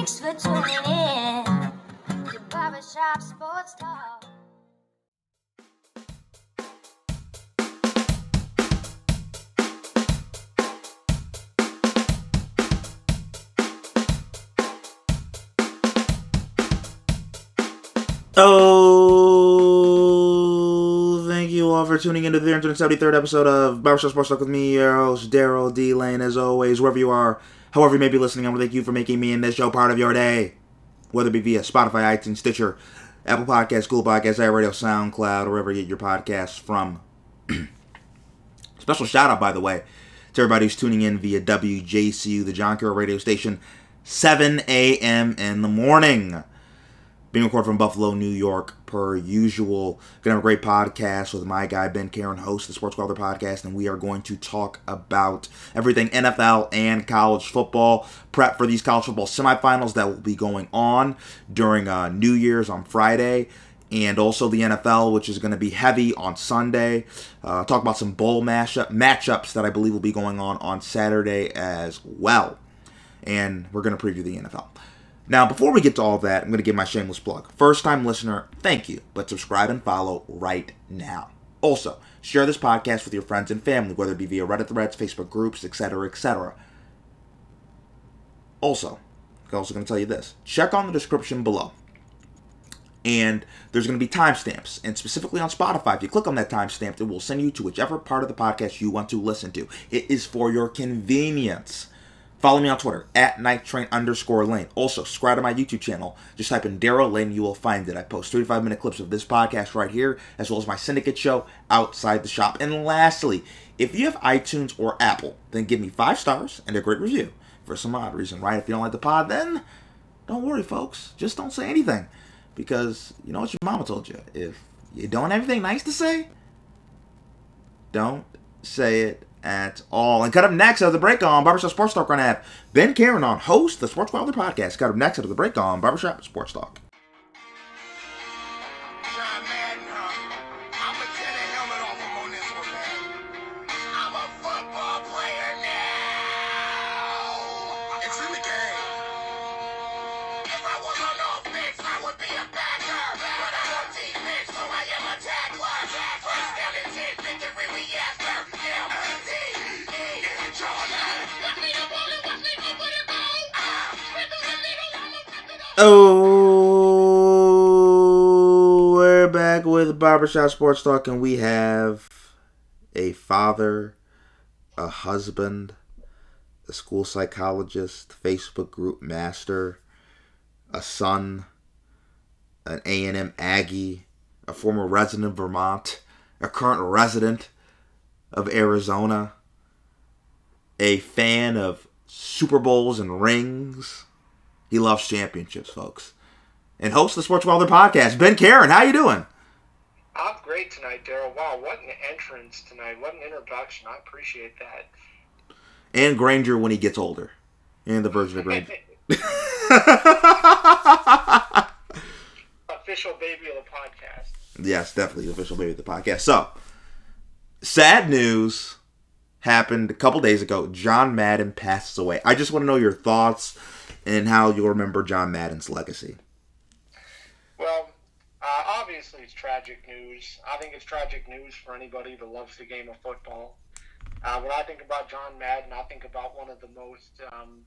Thanks for tuning in to Barbershop Sports Talk. Oh, thank you all for tuning into the 373rd episode of Barbershop Sports Talk with me, your host, Daryl D. Lane. As always, wherever you are, however you may be listening, I want to thank you for making me and this show part of your day. Whether it be via Spotify, iTunes, Stitcher, Apple Podcasts, Google Podcasts, iRadio, SoundCloud, or wherever you get your podcasts from. Special shout out, by the way, to everybody who's tuning in via WJCU, the John Carroll radio station, 7 a.m. in the morning being recorded from Buffalo, New York, per usual. Gonna have a great podcast with my guy Ben Karen, host the Sports Wilder podcast, and we are going to talk about everything NFL and college football. Prep for these college football semifinals that will be going on during uh, New Year's on Friday. And also the NFL, which is going to be heavy on Sunday. Uh, talk about some bowl mashup matchups that I believe will be going on on Saturday as well. And we're going to preview the NFL. Now, before we get to all that, I'm going to give my shameless plug. First time listener, thank you, but subscribe and follow right now. Also, share this podcast with your friends and family, whether it be via Reddit threads, Facebook groups, etc., etc. Also, I'm also going to tell you this check on the description below. And there's going to be timestamps. And specifically on Spotify, if you click on that timestamp, it will send you to whichever part of the podcast you want to listen to. It is for your convenience. Follow me on Twitter at Night Train underscore Lane. Also, subscribe to my YouTube channel. Just type in Daryl Lane, you will find it. I post 35 minute clips of this podcast right here, as well as my syndicate show outside the shop. And lastly, if you have iTunes or Apple, then give me five stars and a great review for some odd reason, right? If you don't like the pod, then don't worry, folks. Just don't say anything because you know what your mama told you. If you don't have anything nice to say, don't say it at all. And cut up next out of the break on Barbershop Sports Talk. Gonna have Ben Karen on, host the Sports Wilder podcast. Cut up next out of the break on Barbershop Sports Talk. Barbershop Sports Talk, and we have a father, a husband, a school psychologist, Facebook group master, a son, an A&M Aggie, a former resident of Vermont, a current resident of Arizona, a fan of Super Bowls and rings. He loves championships, folks. And hosts the Sports Wilder podcast. Ben Karen, how you doing? I'm great tonight, Daryl. Wow, what an entrance tonight. What an introduction. I appreciate that. And Granger when he gets older. And the version of Granger. Official baby of the podcast. yes, definitely the official baby of the podcast. So, sad news happened a couple days ago. John Madden passes away. I just want to know your thoughts and how you'll remember John Madden's legacy. Well, obviously it's tragic news. I think it's tragic news for anybody that loves the game of football. Uh, when I think about John Madden, I think about one of the most um,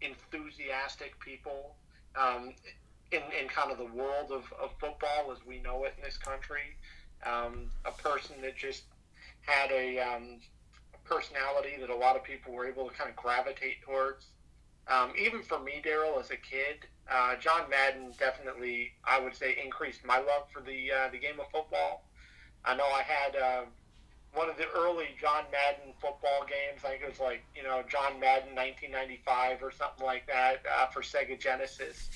enthusiastic people um, in, in kind of the world of, of football as we know it in this country. Um, a person that just had a, um, personality that a lot of people were able to kind of gravitate towards. Um, even for me, Daryl, as a kid, uh, John Madden definitely, I would say, increased my love for the uh, the game of football. I know I had uh, one of the early John Madden football games. I think it was like you know John Madden 1995 or something like that uh, for Sega Genesis.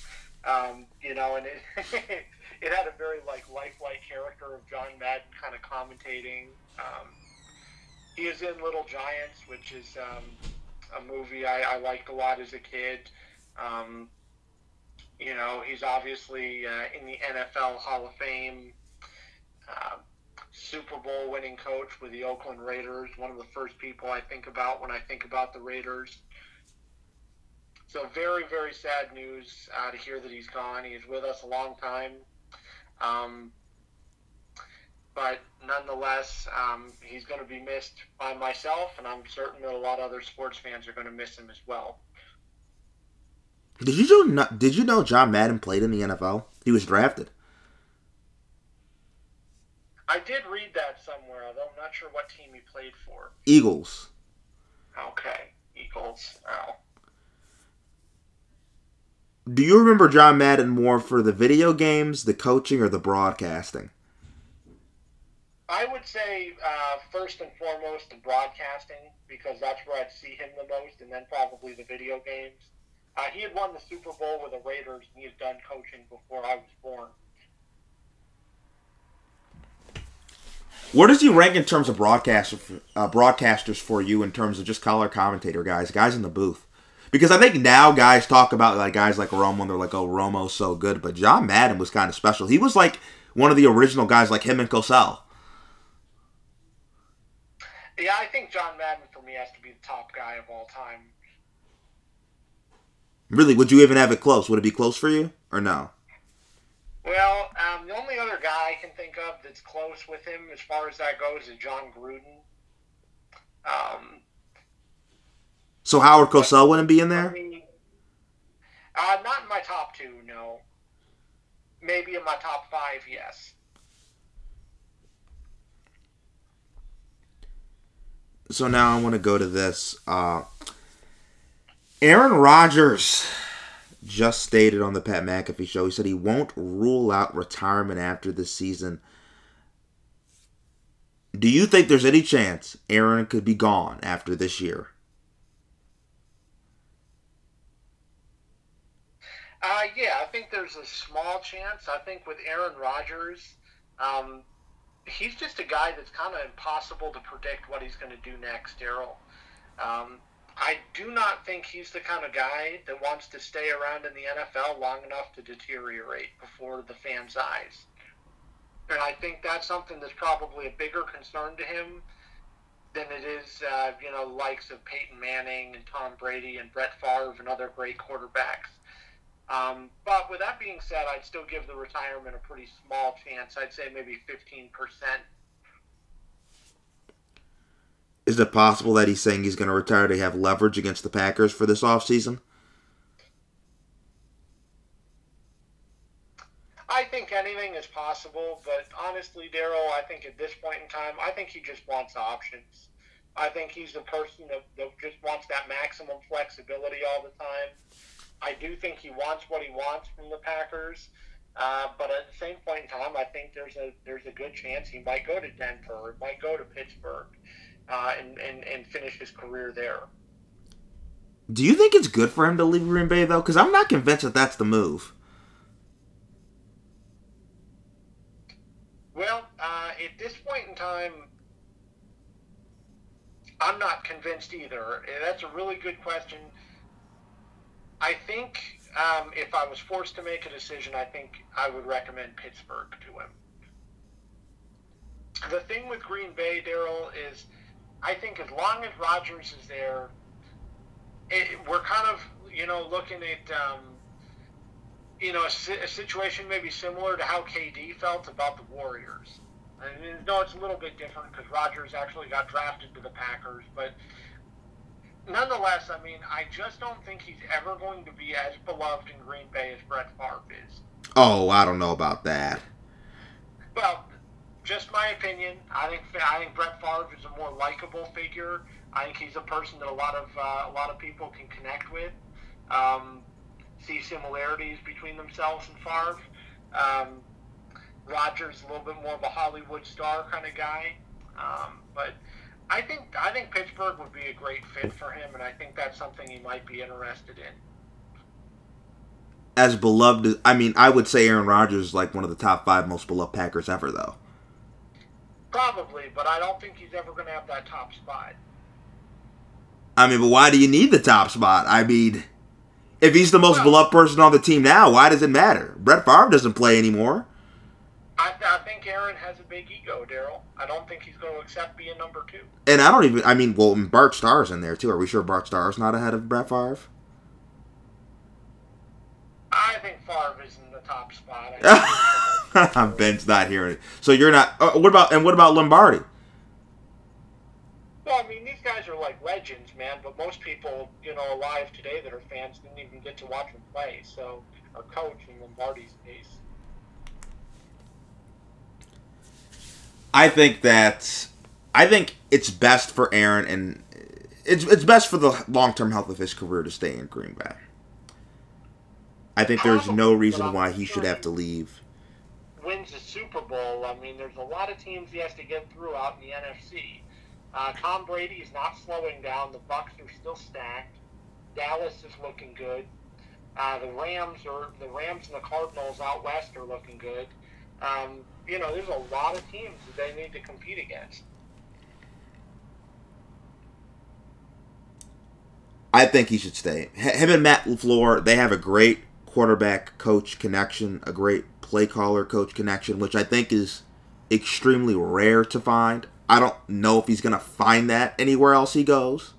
Um, you know, and it it had a very like lifelike character of John Madden kind of commentating. Um, he is in Little Giants, which is um, a movie I, I liked a lot as a kid. Um, you know, he's obviously uh, in the NFL Hall of Fame. Uh, Super Bowl winning coach with the Oakland Raiders. One of the first people I think about when I think about the Raiders. So very, very sad news uh, to hear that he's gone. He was with us a long time. Um, but nonetheless, um, he's going to be missed by myself, and I'm certain that a lot of other sports fans are going to miss him as well. Did you know? Did you know John Madden played in the NFL? He was drafted. I did read that somewhere, although I'm not sure what team he played for. Eagles. Okay, Eagles. Oh. Do you remember John Madden more for the video games, the coaching, or the broadcasting? I would say uh, first and foremost the broadcasting because that's where I'd see him the most, and then probably the video games. Uh, he had won the Super Bowl with the Raiders, and he had done coaching before I was born. Where does he rank in terms of broadcaster, uh, broadcasters for you in terms of just color commentator guys, guys in the booth? Because I think now guys talk about like guys like Romo and they're like, oh, Romo's so good, but John Madden was kind of special. He was like one of the original guys, like him and Cosell. Yeah, I think John Madden for me has to be the top guy of all time. Really, would you even have it close? Would it be close for you or no? Well, um, the only other guy I can think of that's close with him as far as that goes is Jon Gruden. Um, so Howard Cosell wouldn't be in I there? mean, uh, not in my top two, no. Maybe in my top five, yes. So now I want to go to this. Uh, Aaron Rodgers just stated on the Pat McAfee show, he said he won't rule out retirement after this season. Do you think there's any chance Aaron could be gone after this year? Uh, yeah, I think there's a small chance. I think with Aaron Rodgers, um, he's just a guy that's kind of impossible to predict what he's going to do next, Daryl. Um, I do not think he's the kind of guy that wants to stay around in the NFL long enough to deteriorate before the fans' eyes. And I think that's something that's probably a bigger concern to him than it is, uh, you know, likes of Peyton Manning and Tom Brady and Brett Favre and other great quarterbacks. Um, but with that being said, I'd still give the retirement a pretty small chance. I'd say maybe 15%. Is it possible that he's saying he's going to retire to have leverage against the Packers for this offseason? I think anything is possible, but honestly, Daryl, I think at this point in time, I think he just wants options. I think he's the person that, that just wants that maximum flexibility all the time. I do think he wants what he wants from the Packers, uh, but at the same point in time, I think there's a there's a good chance he might go to Denver might go to Pittsburgh uh, and, and and finish his career there. Do you think it's good for him to leave Green Bay, though? Because I'm not convinced that that's the move. Well, uh, at this point in time, I'm not convinced either. Uh, That's a really good question. I think um, if I was forced to make a decision, I think I would recommend Pittsburgh to him. The thing with Green Bay, Daryl, is I think as long as Rodgers is there, it, we're kind of you know looking at um, you know a, a situation maybe similar to how KD felt about the Warriors. I mean, no, it's a little bit different because Rodgers actually got drafted to the Packers, but nonetheless, I mean, I just don't think he's ever going to be as beloved in Green Bay as Brett Favre is. Oh, I don't know about that. Well, just my opinion. I think I think Brett Favre is a more likable figure. I think he's a person that a lot of uh, a lot of people can connect with. Um, see similarities between themselves and Favre. Um, Rodgers a little bit more of a Hollywood star kind of guy, um, but I think I think Pittsburgh would be a great fit for him, and I think that's something he might be interested in. As beloved, I mean, I would say Aaron Rodgers is like one of the top five most beloved Packers ever, though. Probably, but I don't think he's ever going to have that top spot. I mean, but why do you need the top spot? I mean, if he's the most well, beloved person on the team now, why does it matter? Brett Favre doesn't play anymore. I, I think Aaron has a big ego, Daryl. I don't think he's going to accept being number two. And I don't even. I mean, well, Bart Starr's in there too. Are we sure Bart Starr's not ahead of Brett Favre? I think Favre is in the top spot. Ben's not hearing it. So you're not. Uh, what about and what about Lombardi? well, I mean, these guys are like legends, man. But most people, you know, alive today that are fans didn't even get to watch them play. So, or coach in Lombardi's case. I think that I think it's best for Aaron and it's it's best for the long term health of his career to stay in Green Bay. I think there's no reason why he should have to leave. Wins the Super Bowl. I mean, there's a lot of teams he has to get through out in the NFC. Uh, Tom Brady is not slowing down. The Bucs are still stacked. Dallas is looking good. Uh, the Rams are the Rams and the Cardinals out west are looking good. Um, you know, there's a lot of teams that they need to compete against. I think he should stay. Him and Matt LaFleur, they have a great quarterback coach connection, a great play caller coach connection, which I think is extremely rare to find. I don't know if he's going to find that anywhere else he goes.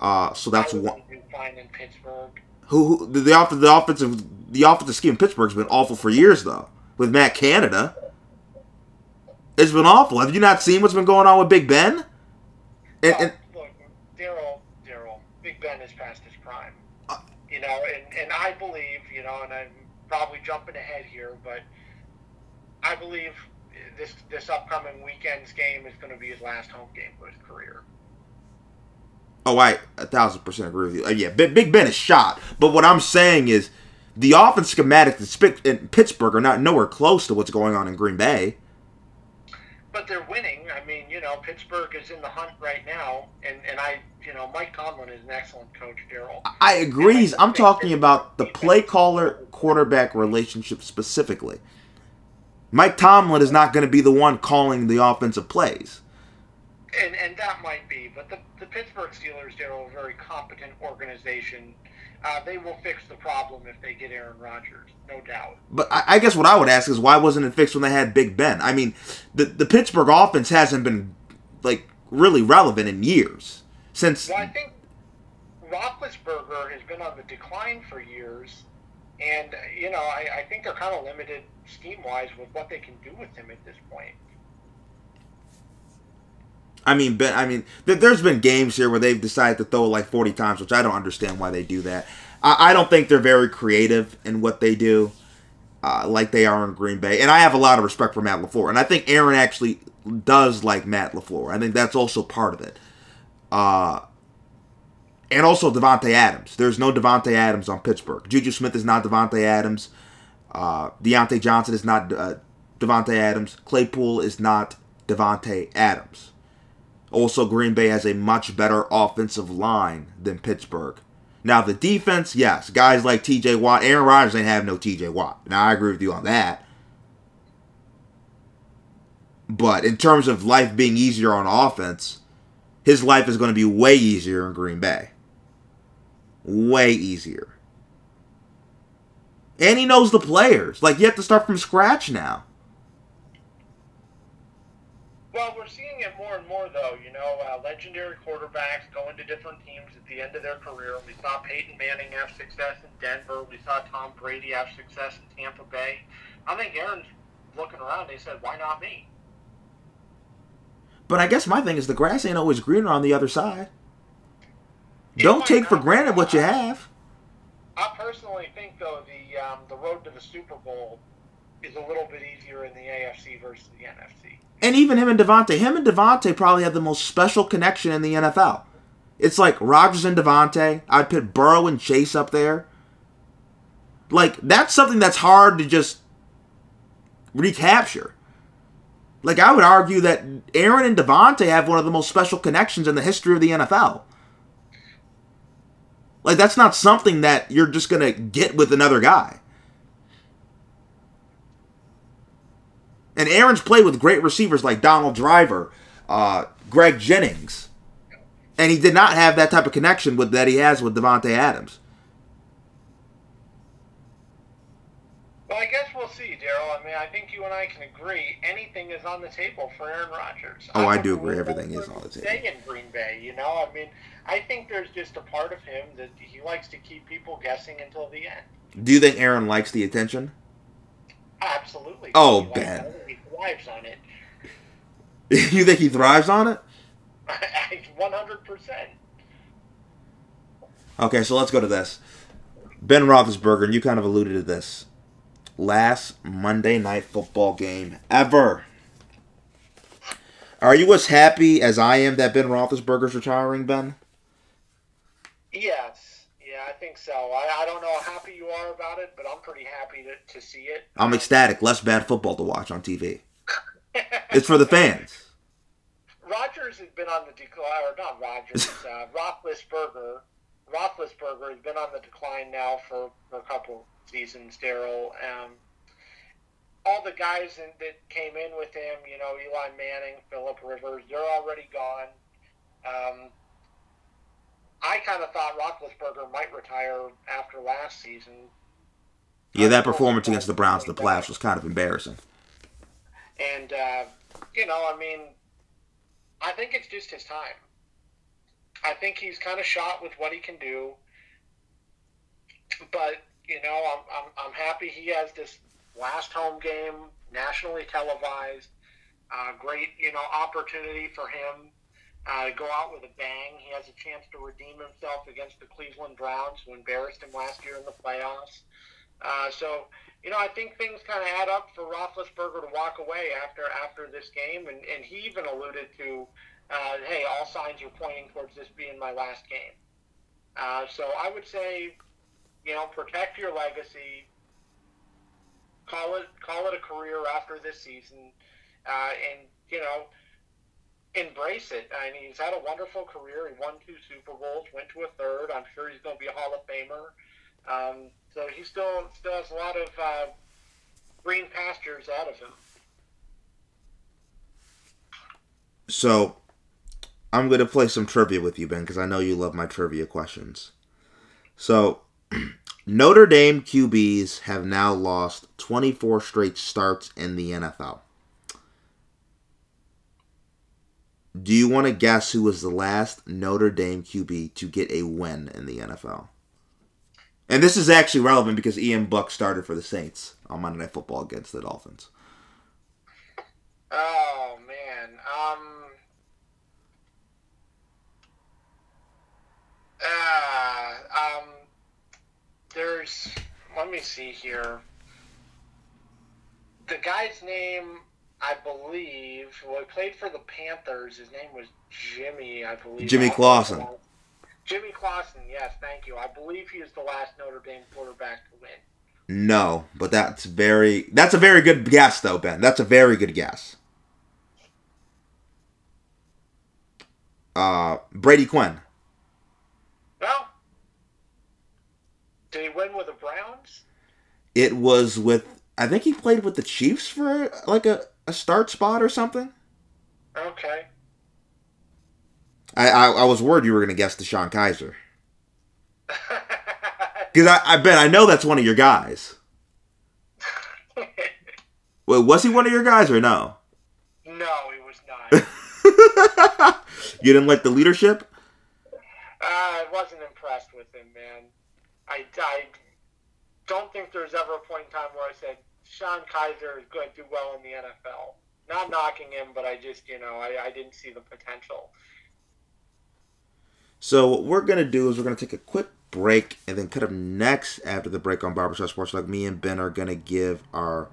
Uh, so that's one. do fine in Pittsburgh. Who, who the, the off- the offensive the offensive scheme in Pittsburgh's been awful for years though. With Matt Canada, it's been awful. Have you not seen what's been going on with Big Ben? And, and Well, look, Daryl, Daryl, Big Ben is past his prime. Uh, you know, and, and I believe, you know, and I'm probably jumping ahead here, but I believe this this upcoming weekend's game is going to be his last home game of his career. Oh, I a thousand percent agree with you. Uh, yeah, Big Big Ben is shot. But what I'm saying is, the offense schematics in in Pittsburgh are not nowhere close to what's going on in Green Bay. But they're winning. I mean, you know, Pittsburgh is in the hunt right now, and, and I, you know, Mike Tomlin is an excellent coach, Daryl. I agree. I'm talking about the play caller quarterback relationship specifically. Mike Tomlin is not going to be the one calling the offensive plays. And and that might be, but the, the Pittsburgh Steelers, Daryl, are a very competent organization. Uh, they will fix the problem if they get Aaron Rodgers, no doubt. But I, I guess what I would ask is why wasn't it fixed when they had Big Ben? I mean, the the Pittsburgh offense hasn't been like really relevant in years since. Well, I think Roethlisberger has been on the decline for years, and you know, I, I think they're kind of limited scheme wise with what they can do with him at this point. I mean, Ben. I mean, th- there's been games here where they've decided to throw it like 40 times, which I don't understand why they do that. I, I don't think they're very creative in what they do, uh, like they are in Green Bay. And I have a lot of respect for Matt Lafleur, and I think Aaron actually does like Matt Lafleur. I think that's also part of it. Uh, and also Davante Adams. There's no Davante Adams on Pittsburgh. Juju Smith is not Davante Adams. Uh, Diontae Johnson is not uh, Davante Adams. Claypool is not Davante Adams. Also, Green Bay has a much better offensive line than Pittsburgh. Now, the defense, yes, guys like TJ Watt, Aaron Rodgers ain't have no TJ Watt. Now, I agree with you on that. But in terms of life being easier on offense, his life is going to be way easier in Green Bay. Way easier. And he knows the players. Like, you have to start from scratch now. Well, we're seeing it more and more, though. You know, uh, legendary quarterbacks going to different teams at the end of their career. We saw Peyton Manning have success in Denver. We saw Tom Brady have success in Tampa Bay. I think Aaron's looking around. They said, "Why not me?" But I guess my thing is the grass ain't always greener on the other side. It Don't take for granted what you have. I personally think, though, the um, the road to the Super Bowl is a little bit easier in the AFC versus the NFC. And even him and Davante, him and Davante probably have the most special connection in the NFL. It's like Rodgers and Davante. I'd put Burrow and Chase up there. Like that's something that's hard to just recapture. Like I would argue that Aaron and Davante have one of the most special connections in the history of the NFL. Like that's not something that you're just gonna get with another guy. And Aaron's played with great receivers like Donald Driver, uh, Greg Jennings, and he did not have that type of connection with that he has with Davante Adams. Well, I guess we'll see, Daryl. I mean, I think you and I can agree anything is on the table for Aaron Rodgers. Oh, I would do agree. Everything is on the table. Stay in Green Bay, you know. I mean, I think there's just a part of him that he likes to keep people guessing until the end. Do you think Aaron likes the attention? Absolutely. Oh, Ben. Thrives on it. you think he thrives on it? One hundred percent. Okay, so let's go to this. Ben Roethlisberger, and you kind of alluded to this. Last Monday night football game ever. Are you as happy as I am that Ben Roethlisberger's retiring, Ben? Yes. Yeah, I think so. I, I don't know how happy you are about it, but I'm pretty happy to, to see it. I'm ecstatic. Less bad football to watch on TV. It's for the fans. Rodgers has been on the decline, or not Rodgers, uh, Roethlisberger. Roethlisberger has been on the decline now for, for a couple seasons, Daryl. Um, all the guys in, that came in with him, you know, Eli Manning, Philip Rivers, they're already gone. Um, I kind of thought Roethlisberger might retire after last season. Yeah, that performance against the Browns in the playoffs was kind of embarrassing. And, uh, you know, I mean, I think it's just his time. I think he's kind of shot with what he can do. But, you know, I'm, I'm, I'm happy he has this last home game, nationally televised. Uh, great, you know, opportunity for him uh, to go out with a bang. He has a chance to redeem himself against the Cleveland Browns, who embarrassed him last year in the playoffs. Uh, so, you know, I think things kind of add up for Roethlisberger to walk away after after this game, and, and he even alluded to, uh, hey, all signs are pointing towards this being my last game. Uh, so I would say, you know, protect your legacy. Call it call it a career after this season, uh, and you know, embrace it. I mean, he's had a wonderful career. He won two Super Bowls, went to a third. I'm sure he's going to be a Hall of Famer. Um, so he still still has a lot of uh, green pastures out of him. So, I'm going to play some trivia with you, Ben, because I know you love my trivia questions. So, Notre Dame QBs have now lost 24 straight starts in the NFL. Do you want to guess who was the last Notre Dame QB to get a win in the NFL? And this is actually relevant because Ian Book started for the Saints on Monday Night Football against the Dolphins. Oh man. Um. Uh, um. There's. Let me see here. The guy's name, I believe, well, he played for the Panthers. His name was Jimmy, I believe. Jimmy Clausen. Jimmy Clausen, yes, thank you. I believe he is the last Notre Dame quarterback to win. No, but that's very that's a very good guess though, Ben. That's a very good guess. Uh Brady Quinn. Well, did he win with the Browns? It was with I think he played with the Chiefs for like a, a start spot or something. Okay. I, I, I was worried you were gonna guess DeShone Kizer. Because I, I bet I know that's one of your guys. Well, was he one of your guys or no? no, he was not. you didn't like the leadership? Uh, I wasn't impressed with him, man. I, I don't think there's ever a point in time where I said Sean Kaiser is going to do well in the NFL. Not knocking him, but I just, you know, I, I didn't see the potential. So what we're gonna do is we're gonna take a quick break and then cut up next after the break on Barbershop Sports Talk. Me and Ben are gonna give our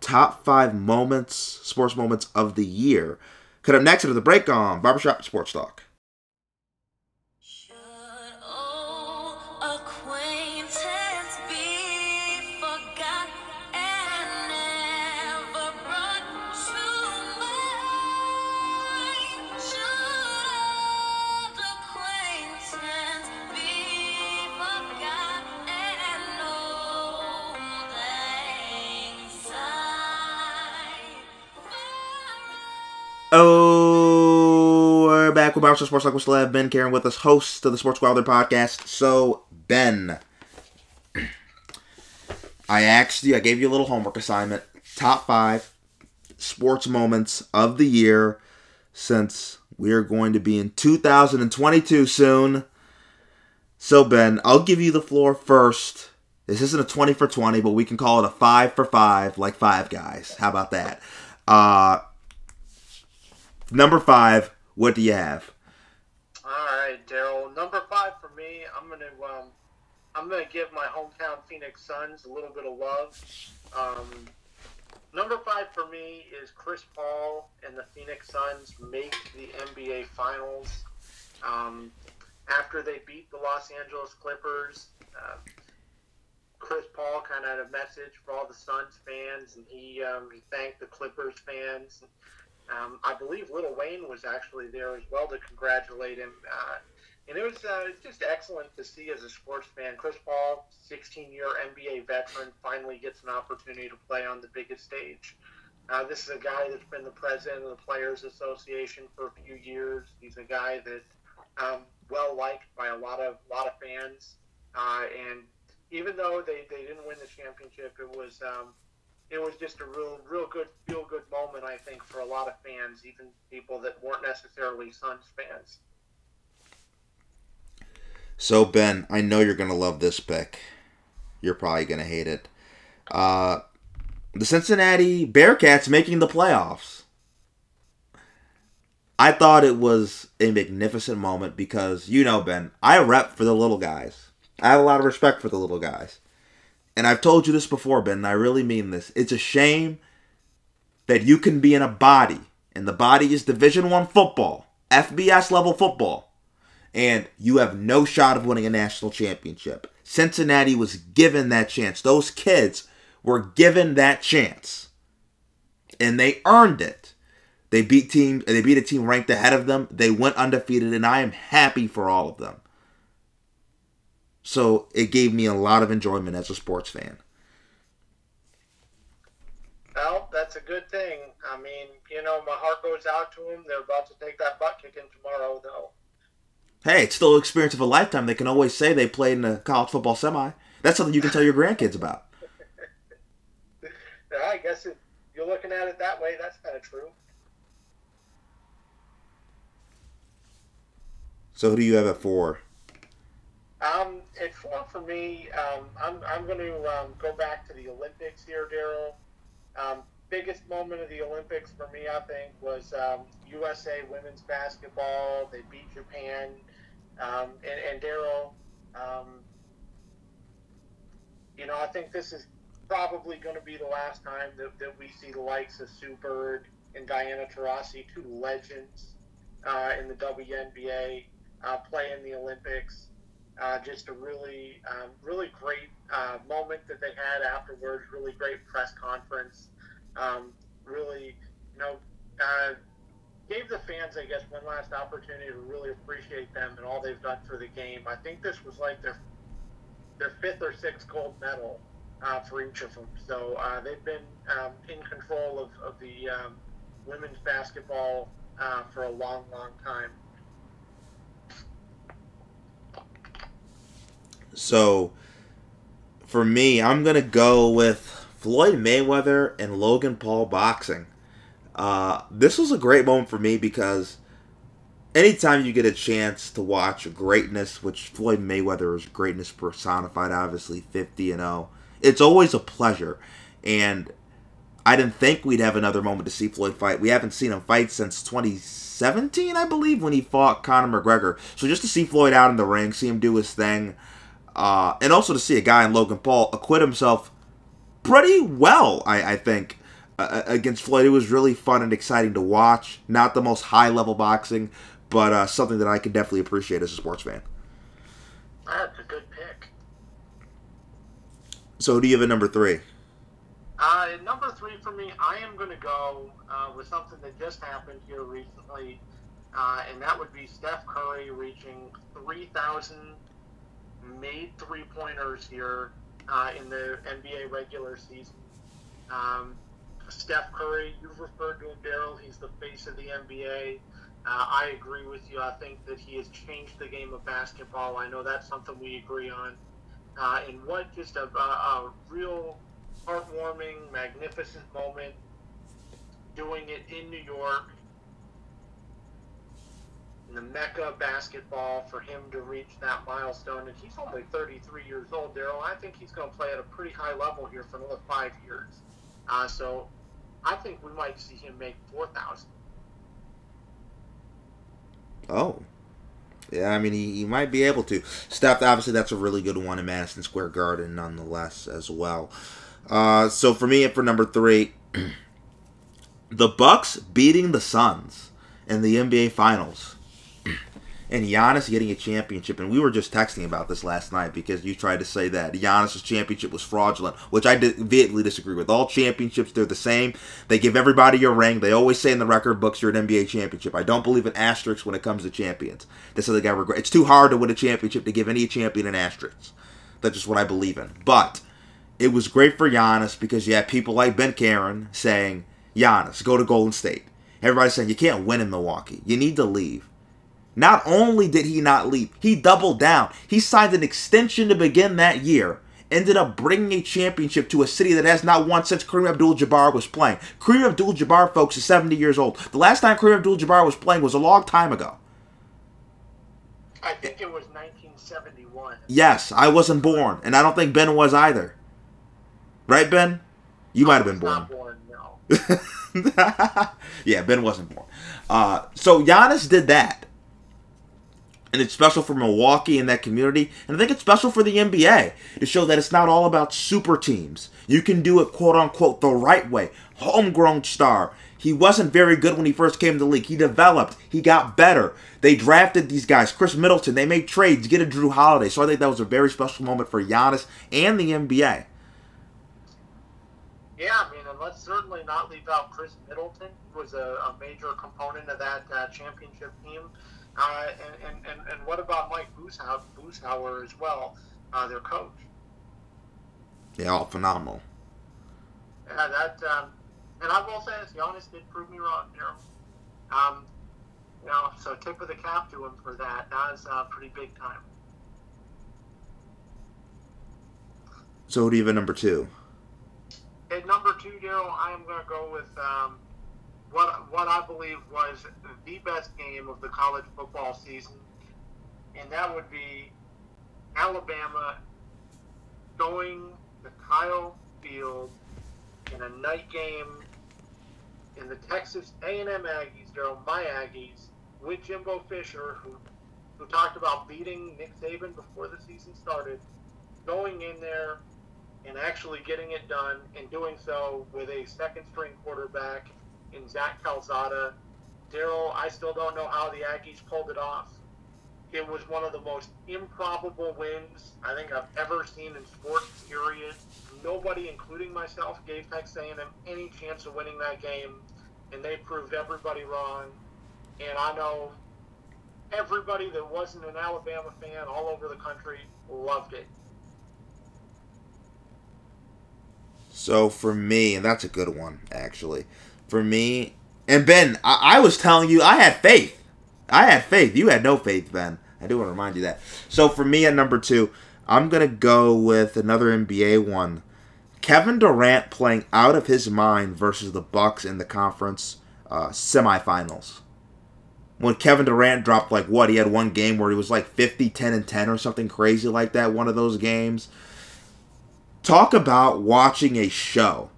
top five moments, sports moments of the year. Cut up next after the break on Barbershop Sports Talk. Back with Sports Talk with Celeb Ben Karen with us, host of the Sports Wilder podcast. So Ben, I asked you, I gave you a little homework assignment. Top five sports moments of the year since we are going to be in 2022 soon. So, Ben, I'll give you the floor first This isn't a 20 for 20, but we can call it a 5 for 5, like five guys. How about that? Uh, number 5, what do you have? All right, Daryl. Number five for me. I'm gonna um, I'm gonna give my hometown Phoenix Suns a little bit of love. Um, number five for me is Chris Paul and the Phoenix Suns make the NBA Finals. Um, after they beat the Los Angeles Clippers, uh, Chris Paul kind of had a message for all the Suns fans, and he um, he thanked the Clippers fans. Um, I believe Lil Wayne was actually there as well to congratulate him. Uh, and it was uh, just excellent to see as a sports fan. Chris Paul, 16 year NBA veteran, finally gets an opportunity to play on the biggest stage. Uh, this is a guy that's been the president of the Players Association for a few years. He's a guy that um, well liked by a lot of lot of fans. Uh, and even though they, they didn't win the championship, it was um, it was just a real real good feel good moment I think for a lot of fans, even people that weren't necessarily Suns fans. So, Ben, I know you're going to love this pick. You're probably going to hate it. Uh, the Cincinnati Bearcats making the playoffs. I thought it was a magnificent moment because, you know, Ben, I rep for the little guys. I have a lot of respect for the little guys. And I've told you this before, Ben, and I really mean this. It's a shame that you can be in a body, and the body is Division One football, FBS level football, and you have no shot of winning a national championship. Cincinnati was given that chance. Those kids were given that chance. And they earned it. They beat team they beat a team ranked ahead of them. They went undefeated and I am happy for all of them. So it gave me a lot of enjoyment as a sports fan. Well, that's a good thing. I mean, you know, my heart goes out to them. They're about to take that butt kicking tomorrow, though. Hey, it's still an experience of a lifetime. They can always say they played in a college football semi. That's something you can tell your grandkids about. I guess if you're looking at it that way, that's kind of true. So who do you have at four? Um, at for me, um, I'm, I'm going to um, go back to the Olympics here, Daryl. Um, biggest moment of the Olympics for me, I think, was um, USA women's basketball. They beat Japan. Um, and, and Daryl, um, you know, I think this is probably going to be the last time that, that we see the likes of Sue Bird and Diana Taurasi, two legends uh, in the WNBA, uh, play in the Olympics. Uh, just a really, um, really great uh, moment that they had afterwards. Really great press conference. Um, really, you know, uh, gave the fans, I guess, one last opportunity to really appreciate them and all they've done for the game. I think this was like their their fifth or sixth gold medal uh, for each of them. So uh, they've been um, in control of, of the um, women's basketball uh, for a long, long time. So for me, I'm gonna go with Floyd Mayweather and Logan Paul boxing. Uh, this was a great moment for me because anytime you get a chance to watch greatness, which Floyd Mayweather is greatness personified, obviously 50 and 0, it's always a pleasure. And I didn't think we'd have another moment to see Floyd fight. We haven't seen him fight since 2017, I believe, when he fought Conor McGregor. So just to see Floyd out in the ring, see him do his thing, uh, and also to see a guy in Logan Paul acquit himself pretty well, I, I think, uh, against Floyd. It was really fun and exciting to watch. Not the most high level boxing, but uh, something that I can definitely appreciate as a sports fan. That's a good pick. So who do you have at number three? Uh, number three for me, I am going to go uh, with something that just happened here recently, uh, and that would be Steph Curry reaching 3,000 made three pointers here uh, in the NBA regular season. Um, Steph Curry, you've referred to him, Daryl. He's the face of the NBA. Uh, I agree with you. I think that he has changed the game of basketball. I know that's something we agree on. Uh, and what just a, a, a real heartwarming, magnificent moment doing it in New York. The mecca basketball for him to reach that milestone. And he's only 33 years old, Daryl. I think he's going to play at a pretty high level here for another five years. Uh, so I think we might see him make 4,000. Oh. Yeah, I mean, he, he might be able to. Steph, obviously, that's a really good one in Madison Square Garden, nonetheless, as well. Uh, so for me, for number three, the Bucks beating the Suns in the NBA Finals, and Giannis getting a championship. And we were just texting about this last night because you tried to say that Giannis' championship was fraudulent, which I di- vehemently disagree with. All championships, they're the same. They give everybody a ring. They always say in the record books you're an NBA championship. I don't believe in asterisks when it comes to champions. They say they got regret. It's too hard to win a championship to give any champion an asterisk. That's just what I believe in. But it was great for Giannis because you had people like Ben Karen saying, Giannis, go to Golden State. Everybody's saying you can't win in Milwaukee. You need to leave. Not only did he not leave, he doubled down. He signed an extension to begin that year. Ended up bringing a championship to a city that has not won since Kareem Abdul-Jabbar was playing. Kareem Abdul-Jabbar, folks, is 70 years old. The last time Kareem Abdul-Jabbar was playing was a long time ago. I think it was 1971. Yes, I wasn't born, and I don't think Ben was either. Right, Ben? You might have been born. Not born, no. yeah, Ben wasn't born. Uh, so Giannis did that. And it's special for Milwaukee and that community. And I think it's special for the NBA to show that it's not all about super teams. You can do it, quote unquote, the right way. Homegrown star. He wasn't very good when he first came to the league. He developed. He got better. They drafted these guys. Khris Middleton. They made trades, get a Jrue Holiday. So I think that was a very special moment for Giannis and the NBA. Yeah, I mean, and let's certainly not leave out Khris Middleton, who was a, a major component of that uh, championship team. Uh, and, and, and, and what about Mike Bushauer, Bushauer as well, uh, their coach? Yeah, all phenomenal. Yeah, that, um, and I will say this, Giannis did prove me wrong, know. Um, you know, so tip of the cap to him for that. That was uh, pretty big time. So who do you have at number two? At number two, Daryl, I am going to go with um, what what I believe was the best game of the college football season, and that would be Alabama going to Kyle Field in a night game in the Texas A&M Aggies, Daryl, my Aggies, with Jimbo Fisher, who who talked about beating Nick Saban before the season started, going in there and actually getting it done and doing so with a second string quarterback in Zach Calzada. Daryl, I still don't know how the Aggies pulled it off. It was one of the most improbable wins I think I've ever seen in sports, period. Nobody, including myself, gave Texas A&M any chance of winning that game, and they proved everybody wrong. And I know everybody that wasn't an Alabama fan all over the country loved it. So for me, and that's a good one actually. For me, and Ben, I, I was telling you I had faith. I had faith. You had no faith, Ben. I do want to remind you that. So for me at number two, I'm gonna go with another NBA one. Kevin Durant playing out of his mind versus the Bucks in the conference uh, semifinals. When Kevin Durant dropped like what he had one game where he was like 50, 10 and 10 or something crazy like that. One of those games talk about watching a show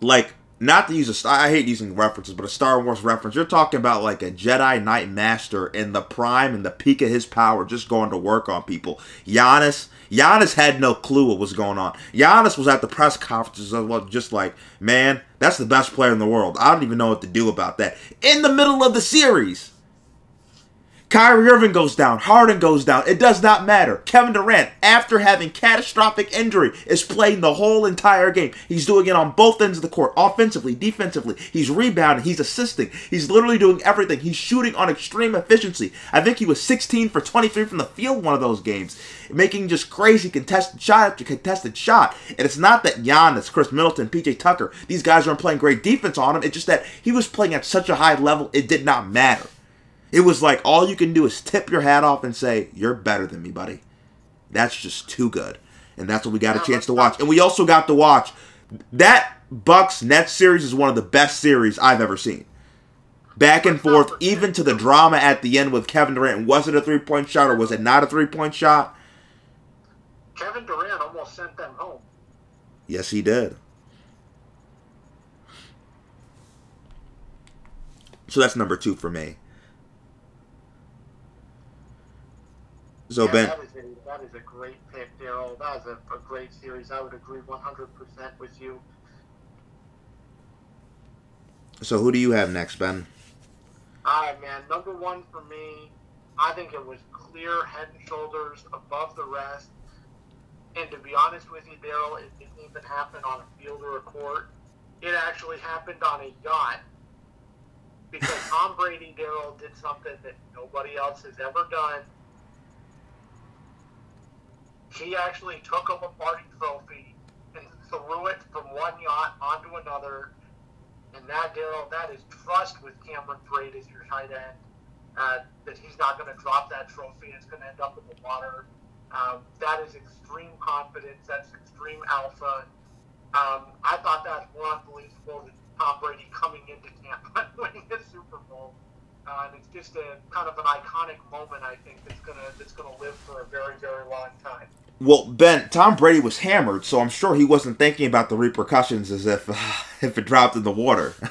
like not to use a star i hate using references but a star wars reference you're talking about like a jedi knight master in the prime and the peak of his power just going to work on people Giannis Giannis had no clue what was going on. Giannis was at the press conferences just like, man, that's the best player in the world. I don't even know what to do about that. In the middle of the series. Kyrie Irving goes down. Harden goes down. It does not matter. Kevin Durant, after having catastrophic injury, is playing the whole entire game. He's doing it on both ends of the court, offensively, defensively. He's rebounding. He's assisting. He's literally doing everything. He's shooting on extreme efficiency. I think he was 16 for 23 from the field one of those games, making just crazy contested shot after contested shot. And it's not that Giannis, Khris Middleton, PJ Tucker, these guys aren't playing great defense on him. It's just that he was playing at such a high level, it did not matter. It was like all you can do is tip your hat off and say, You're better than me, buddy. That's just too good. And that's what we got a chance to watch. And we also got to watch that Bucks Nets series is one of the best series I've ever seen. back and forth, even to the drama at the end with Kevin Durant. Was it a three point shot or was it not a three point shot? Kevin Durant almost sent them home. Yes, he did. So that's number two for me. So yeah, Ben, that is a that is a great pick, Daryl. That is a, a great series. I would agree 100 percent with you. so who do you have next, Ben? All right, man. Number one for me, I think it was clear head and shoulders above the rest. And to be honest with you, Daryl, it didn't even happen on a field or a court. It actually happened on a yacht because Tom Brady, Daryl, did something that nobody else has ever done. He actually took up a Lombardi trophy and threw it from one yacht onto another. And that, Daryl, that is trust with Cameron Brate as your tight end. Uh, that he's not going to drop that trophy. It's going to end up in the water. Um, that is extreme confidence. That's extreme alpha. Um, I thought that was more unbelievable than Tom Brady coming into Tampa winning the Super Bowl. Uh, and it's just a kind of an iconic moment. I think that's gonna that's gonna live for a very very long time. Well, Ben, Tom Brady was hammered, so I'm sure he wasn't thinking about the repercussions as if if it dropped in the water.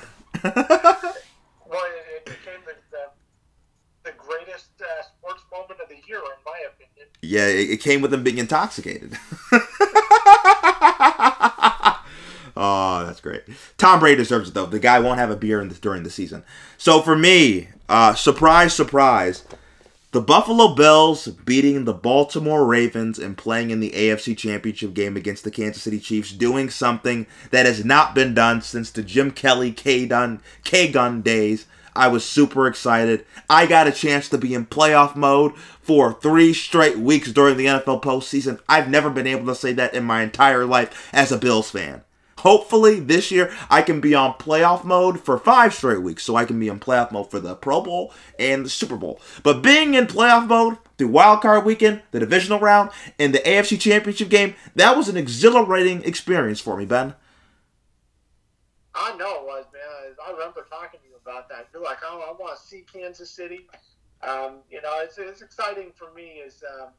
Well, it, it became the, the, the greatest uh, sports moment of the year, in my opinion. yeah, it, it came with him being intoxicated. oh, that's great. Tom Brady deserves it though. The guy won't have a beer in the, during the season. So for me, uh, surprise, surprise, the Buffalo Bills beating the Baltimore Ravens and playing in the AFC Championship game against the Kansas City Chiefs, doing something that has not been done since the Jim Kelly K Gun K Gun days. I was super excited. I got a chance to be in playoff mode for three straight weeks during the NFL postseason. I've never been able to say that in my entire life as a Bills fan. Hopefully this year I can be on playoff mode for five straight weeks, so I can be in playoff mode for the Pro Bowl and the Super Bowl. But being in playoff mode through Wild Card Weekend, the divisional round, and the AFC Championship game, that was an exhilarating experience for me, Ben. I know it was, man. I remember talking to you about that. You're like, oh, I want to see Kansas City. Um, you know, it's, it's exciting for me as um,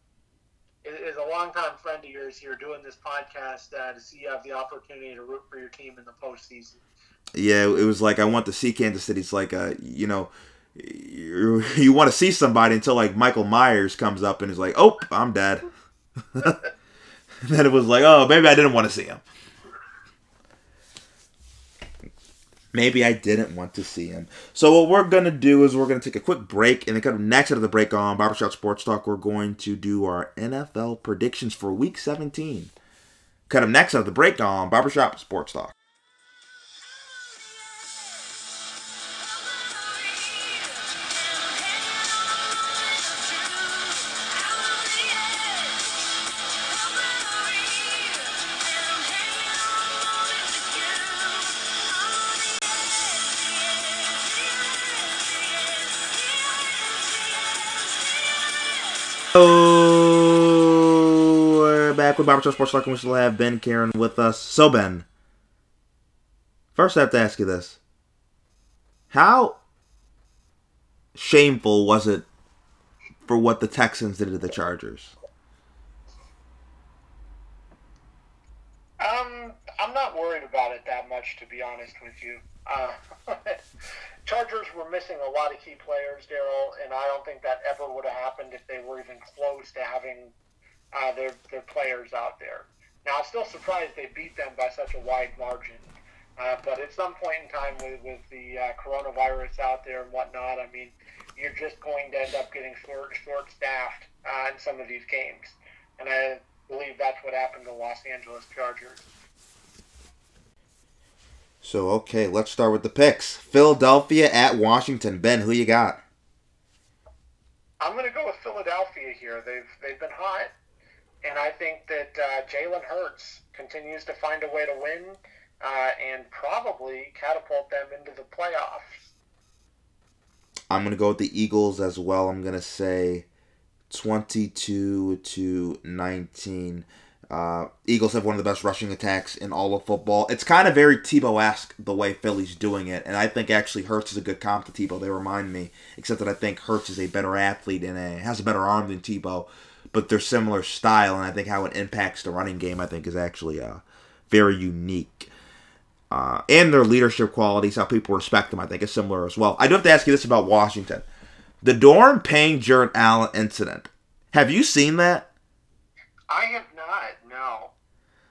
as a longtime friend of yours here doing this podcast uh, to see you have the opportunity to root for your team in the postseason. Yeah, it was like I want to see Kansas City. It's like uh, you know, you, you want to see somebody until like Michael Myers comes up and is like, "Oh, I'm dead." then it was like, "Oh, maybe I didn't want to see him." Maybe I didn't want to see him. So what we're gonna do is we're gonna take a quick break, and then kind of next out of the break on Barbershop Sports Talk, we're going to do our NFL predictions for Week 17. Kind of next out of the break on Barbershop Sports Talk. Oh, we're back with Barbershop Sports Talk, and we still have Ben Karen with us. So, Ben, first I have to ask you this: How shameful was it for what the Texans did to the Chargers? Um, I'm not worried about it that much, to be honest with you. Uh, Chargers were missing a lot of key players, Daryl, and I don't think that ever would have happened if they were even close to having uh, their their players out there. Now, I'm still surprised they beat them by such a wide margin. Uh, but at some point in time, with, with the uh, coronavirus out there and whatnot, I mean, you're just going to end up getting short short staffed uh, in some of these games, and I believe that's what happened to Los Angeles Chargers. So, okay, let's start with the picks. Philadelphia at Washington. Ben, who you got? I'm going to go with Philadelphia here. They've they've been hot, and I think that uh, Jalen Hurts continues to find a way to win uh, and probably catapult them into the playoffs. I'm going to go with the Eagles as well. I'm going to say 22 to 19. Uh, Eagles have one of the best rushing attacks in all of football. It's kind of very Tebow-esque the way Philly's doing it, and I think actually Hurts is a good comp to Tebow. They remind me, except that I think Hurts is a better athlete and a, has a better arm than Tebow, but they're similar style, and I think how it impacts the running game I think is actually uh, very unique. Uh, and their leadership qualities, how people respect them, I think is similar as well. I do have to ask you this about Washington. The Daron Payne Jared Allen incident. Have you seen that? I have No.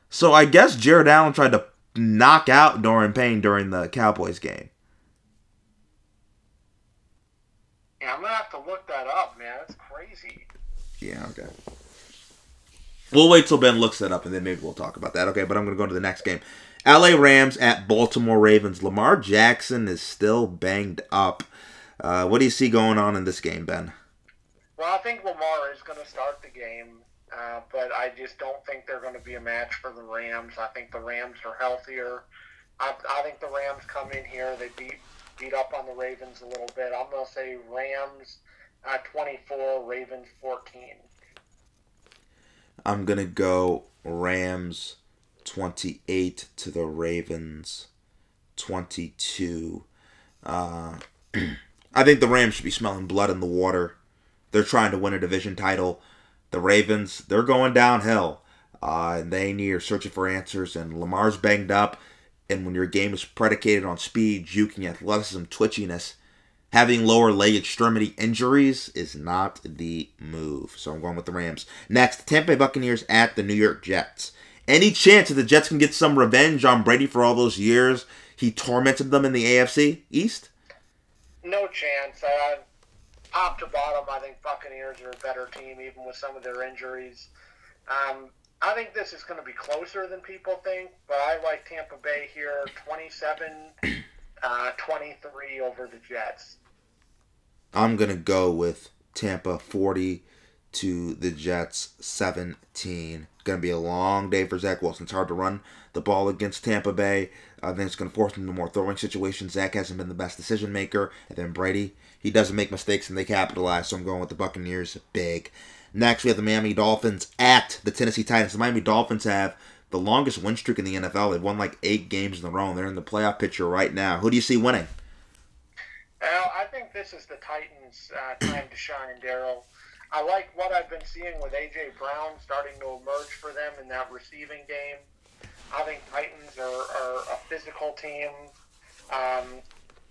So I guess Jared Allen tried to knock out Daron Payne during the Cowboys game. Yeah, I'm gonna have to look that up, man. That's crazy. Yeah, okay. We'll wait till Ben looks that up and then maybe we'll talk about that. Okay, but I'm going to go to the next game. LA Rams at Baltimore Ravens. Lamar Jackson is still banged up. Uh, what do you see going on in this game, Ben? Well, I think Lamar is going to start the game, uh, but I just don't think they're going to be a match for the Rams. I think the Rams are healthier. I, I think the Rams come in here, they beat beat up on the Ravens a little bit. I'm going to say Rams uh, 24, Ravens 14. I'm going to go Rams 28 to the Ravens 22. Uh, I think the Rams should be smelling blood in the water. They're trying to win a division title. The Ravens, they're going downhill. Uh, and they need are searching for answers. And Lamar's banged up. And when your game is predicated on speed, juking, athleticism, twitchiness, having lower leg extremity injuries is not the move. So I'm going with the Rams. Next, Tampa Bay Buccaneers at the New York Jets. Any chance that the Jets can get some revenge on Brady for all those years he tormented them in the AFC East? No chance. Uh, top to bottom, I think Buccaneers are a better team, even with some of their injuries. Um, I think this is going to be closer than people think, but I like Tampa Bay here 27 uh, 23 over the Jets. I'm going to go with Tampa 40 to the Jets 17. Going to be a long day for Zach Wilson. It's hard to run the ball against Tampa Bay. I think it's going to force him into more throwing situations. Zach hasn't been the best decision maker. And then Brady, he doesn't make mistakes and they capitalize. So I'm going with the Buccaneers big. Next, we have the Miami Dolphins at the Tennessee Titans. The Miami Dolphins have the longest win streak in the NFL. They've won like eight games in a row. And they're in the playoff picture right now. Who do you see winning? Well, I think this is the Titans' uh, time to shine, Daryl. I like what I've been seeing with AJ Brown starting to emerge for them in that receiving game. I think Titans are, are a physical team. Um,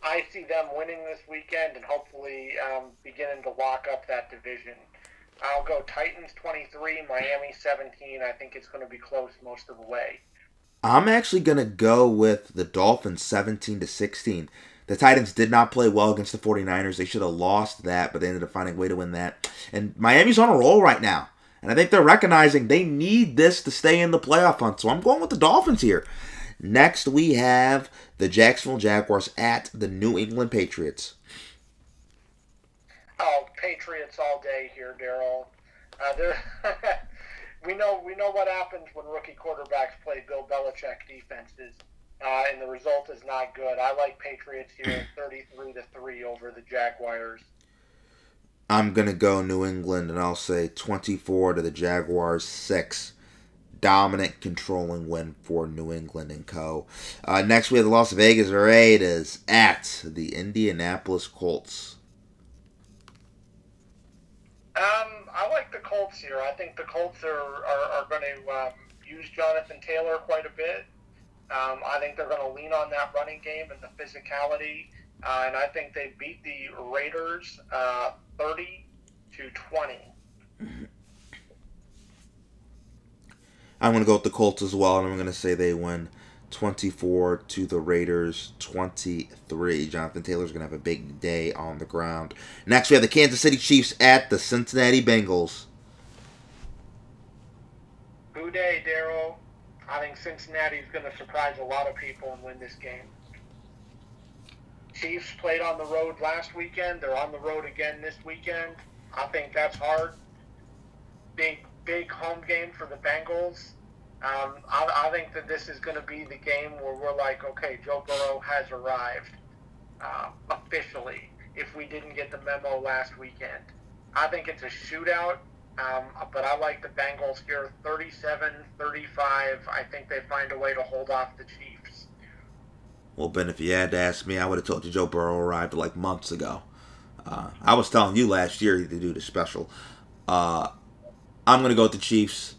I see them winning this weekend and hopefully um, beginning to lock up that division. I'll go Titans 23, Miami 17. I think it's going to be close most of the way. I'm actually going to go with the Dolphins 17 to 16. The Titans did not play well against the 49ers. They should have lost that, but they ended up finding a way to win that. And Miami's on a roll right now. And I think they're recognizing they need this to stay in the playoff hunt. So I'm going with the Dolphins here. Next, we have the Jacksonville Jaguars at the New England Patriots. Oh, Patriots all day here, Daryl. Uh, we know we know what happens when rookie quarterbacks play Bill Belichick defenses, uh, and the result is not good. I like Patriots here, thirty-three to three over the Jaguars. I'm gonna go New England, and I'll say 24 to the Jaguars six. Dominant, controlling win for New England and Co. Uh, next, we have the Las Vegas Raiders at the Indianapolis Colts. Um, I like the Colts here. I think the Colts are, are, are going to um, use Jonathan Taylor quite a bit. Um, I think they're going to lean on that running game and the physicality. Uh, and I think they beat the Raiders uh, 30 to 20. I'm going to go with the Colts as well, and I'm going to say they win 24 to the Raiders 23. Jonathan Taylor's going to have a big day on the ground. Next, we have the Kansas City Chiefs at the Cincinnati Bengals. Who day, Daryl? I think Cincinnati's going to surprise a lot of people and win this game. Chiefs played on the road last weekend. They're on the road again this weekend. I think that's hard. Big, big home game for the Bengals. Um, I, I think that this is going to be the game where we're like, okay, Joe Burrow has arrived uh, officially. If we didn't get the memo last weekend, I think it's a shootout. Um, but I like the Bengals here 37 35. I think they find a way to hold off the Chiefs. Well, Ben, if you had to ask me, I would have told you Joe Burrow arrived like months ago. Uh, I was telling you last year to do the special. Uh, I'm to go with the Chiefs.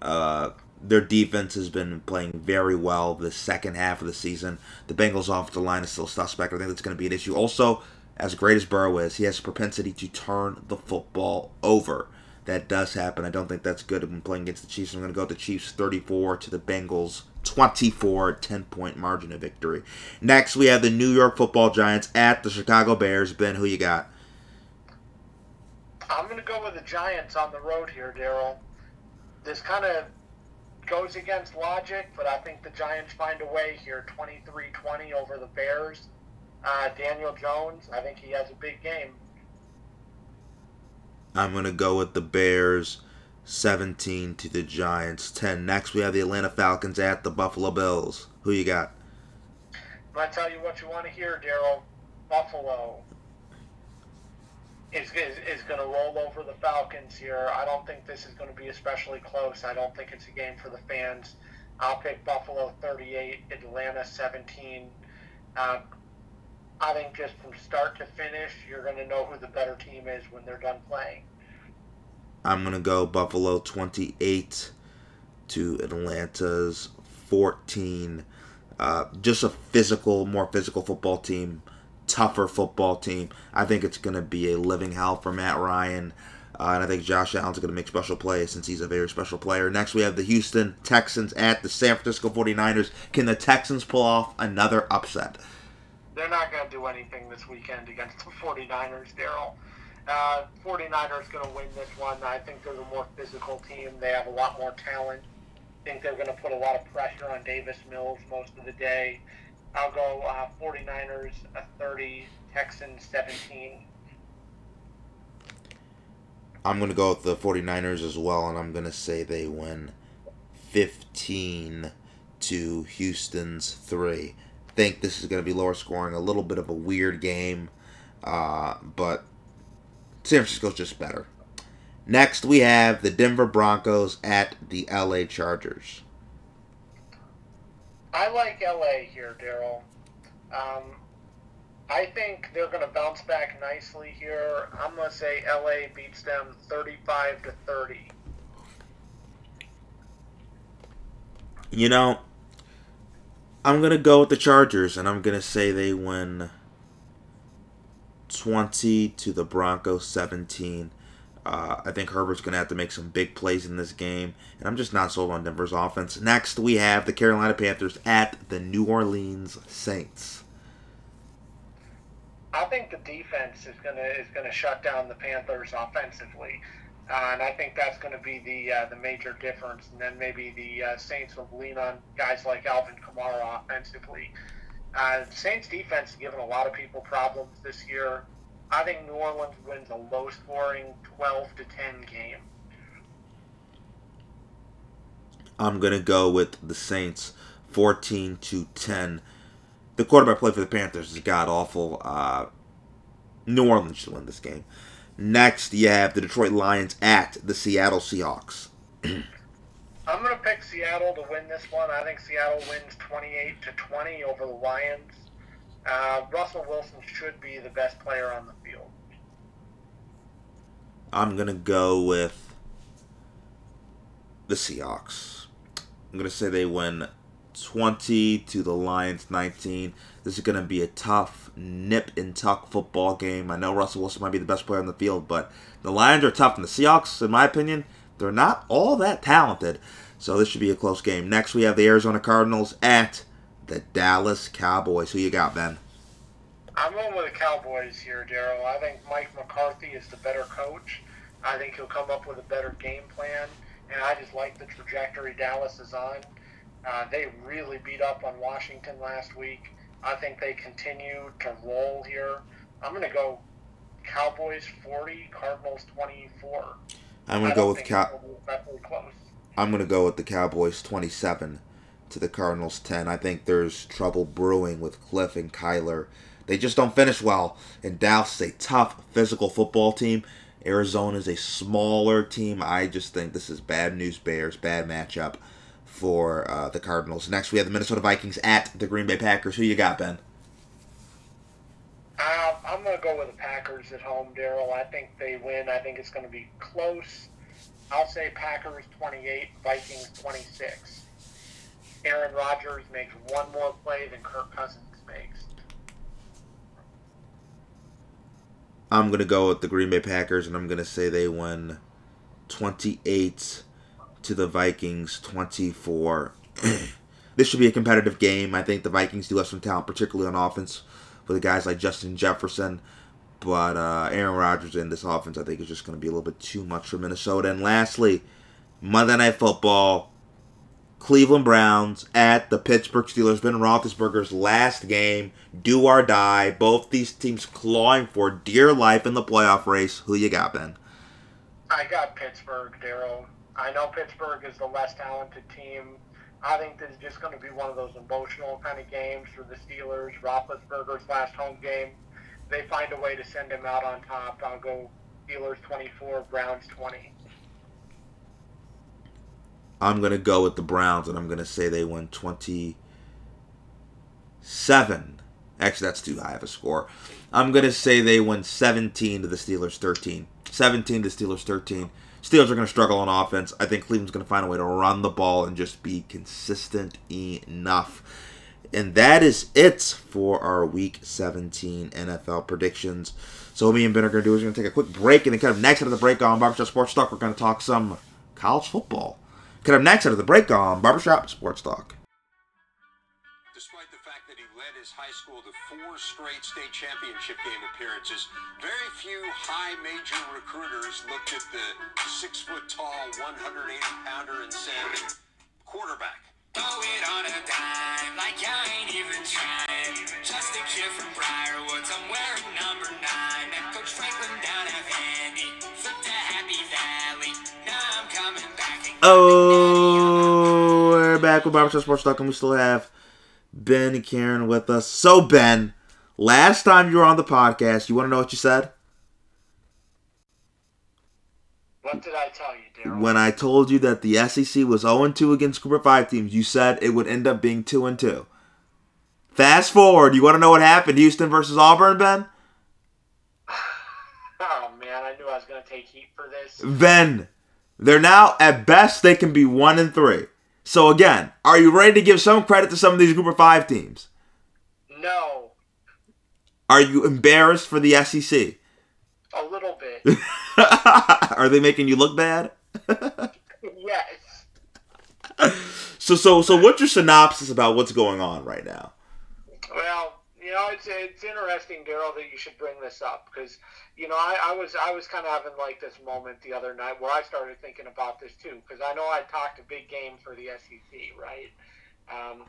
Uh, their defense has been playing very well the second half of the season. The Bengals offensive line is still suspect. I think that's going to be an issue. Also, as great as Burrow is, he has a propensity to turn the football over. That does happen. I don't think that's good when playing against the Chiefs. I'm going to go with the Chiefs 34 to the Bengals 24, 10 point margin of victory. Next, we have the New York football Giants at the Chicago Bears. Ben, who you got? I'm going to go with the Giants on the road here, Daryl. This kind of goes against logic, but I think the Giants find a way here 23 20 over the Bears. Uh, Daniel Jones, I think he has a big game. I'm going to go with the Bears 17 to the Giants 10. Next, we have the Atlanta Falcons at the Buffalo Bills. Who you got? I'm going to tell you what you want to hear, Daryl. Buffalo is, is, is going to roll over the Falcons here. I don't think this is going to be especially close. I don't think it's a game for the fans. I'll pick Buffalo 38, Atlanta 17. Uh, I think just from start to finish, you're going to know who the better team is when they're done playing. I'm going to go Buffalo 28 to Atlanta's 14. Uh, just a physical, more physical football team, tougher football team. I think it's going to be a living hell for Matt Ryan. Uh, and I think Josh Allen's going to make special plays since he's a very special player. Next, we have the Houston Texans at the San Francisco 49ers. Can the Texans pull off another upset? They're not going to do anything this weekend against the 49ers, Daryl. Uh, 49ers going to win this one. I think they're the more physical team. They have a lot more talent. I think they're going to put a lot of pressure on Davis Mills most of the day. I'll go uh, 49ers a 30, Texans 17. I'm going to go with the 49ers as well, and I'm going to say they win 15 to Houston's 3. think this is going to be lower scoring, a little bit of a weird game, uh, but San Francisco's just better. Next, we have the Denver Broncos at the LA Chargers. I like LA here, Daryl. Um, I think they're going to bounce back nicely here. I'm going to say LA beats them 35 to 30. You know, I'm going to go with the Chargers, and I'm going to say they win 20 to the Broncos 17. Uh, I think Herbert's going to have to make some big plays in this game, and I'm just not sold on Denver's offense. Next, we have the Carolina Panthers at the New Orleans Saints. I think the defense is gonna is gonna shut down the Panthers offensively, uh, and I think that's going to be the uh, the major difference. And then maybe the uh, Saints will lean on guys like Alvin Kamara offensively. Uh, Saints defense has given a lot of people problems this year. I think New Orleans wins a low scoring 12 to 10 game. I'm going to go with the Saints 14 to 10. The quarterback play for the Panthers is god awful. Uh, New Orleans should win this game. Next, you have the Detroit Lions at the Seattle Seahawks. I'm going to pick Seattle to win this one. I think Seattle wins 28 to 20 over the Lions. Uh, Russell Wilson should be the best player on the field. I'm going to go with the Seahawks. I'm going to say they win 20 to the Lions 19. This is going to be a tough, nip and tuck football game. I know Russell Wilson might be the best player on the field, but the Lions are tough, and the Seahawks, in my opinion, they're not all that talented. So this should be a close game. Next, we have the Arizona Cardinals at the Dallas Cowboys. Who you got, Ben? I'm going with the Cowboys here, Daryl. I think Mike McCarthy is the better coach. I think he'll come up with a better game plan, and I just like the trajectory Dallas is on. Uh, they really beat up on Washington last week. I think they continue to roll here. I'm going to go Cowboys 40, Cardinals 24. I'm going to go with Cow- I'm going to go with the Cowboys 27 to the Cardinals 10. I think there's trouble brewing with Kliff and Kyler. They just don't finish well. And Dallas is a tough physical football team. Arizona is a smaller team. I just think this is bad news Bears, bad matchup for uh, the Cardinals. Next, we have the Minnesota Vikings at the Green Bay Packers. Who you got, Ben? Uh, I'm going to go with the Packers at home, Daryl. I think they win. I think it's going to be close. I'll say Packers 28, Vikings 26. Aaron Rodgers makes one more play than Kirk Cousins makes. I'm going to go with the Green Bay Packers, and I'm going to say they win 28 to the Vikings 24. this should be a competitive game. I think the Vikings do have some talent, particularly on offense, with the guys like Justin Jefferson. But uh, Aaron Rodgers in this offense, I think, is just going to be a little bit too much for Minnesota. And lastly, Monday Night Football, Cleveland Browns at the Pittsburgh Steelers. Ben Roethlisberger's last game, do or die. Both these teams clawing for dear life in the playoff race. Who you got, Ben? I got Pittsburgh, Daryl. I know Pittsburgh is the less talented team. I think this is just going to be one of those emotional kind of games for the Steelers. Roethlisberger's last home game. They find a way to send him out on top. I'll go Steelers 24, Browns 20. I'm going to go with the Browns, and I'm going to say they win 27. Actually, that's too high of a score. I'm going to say they win 17 to the Steelers 13. 17 to the Steelers 13. Steelers are going to struggle on offense. I think Cleveland's going to find a way to run the ball and just be consistent enough. And that is it for our Week 17 NFL predictions. So what me and Ben are going to do is we're going to take a quick break, and then kind of next out of the break on Barbershop Sports Talk, we're going to talk some college football. Coming up next out of the break on Barbershop Sports Talk. Despite the fact that he led his high school to four straight state championship game appearances, very few high major recruiters looked at the six foot tall, 180 pounder and said, quarterback. Throw it on a dime, like I ain't even trying. Just a kid from Briarwoods, I'm wearing number nine. Met Coach Franklin down at Vandy, flipped to Happy Valley. Now I'm coming back and Oh, we're back with Barbershop Sports Talk, and we still have Ben and Karen with us. So, Ben, last time you were on the podcast, you want to know what you said? What did I tell you, Daryl? When I told you that the SEC was 0 2 against Group of 5 teams, you said it would end up being 2 2. Fast forward, you want to know what happened? Houston versus Auburn, Ben? Oh, man, I knew I was going to take heat for this. Ben, they're now, at best, they can be 1 and 3. So, again, are you ready to give some credit to some of these Group of 5 teams? No, Are you embarrassed for the SEC? a little bit. Are they making you look bad? yes. So so so what's your synopsis about what's going on right now? Well, you know, it's it's interesting, Daryl, that you should bring this up because you know I, I was I was kind of having like this moment the other night where I started thinking about this too because I know I talked a big game for the SEC, right? Um,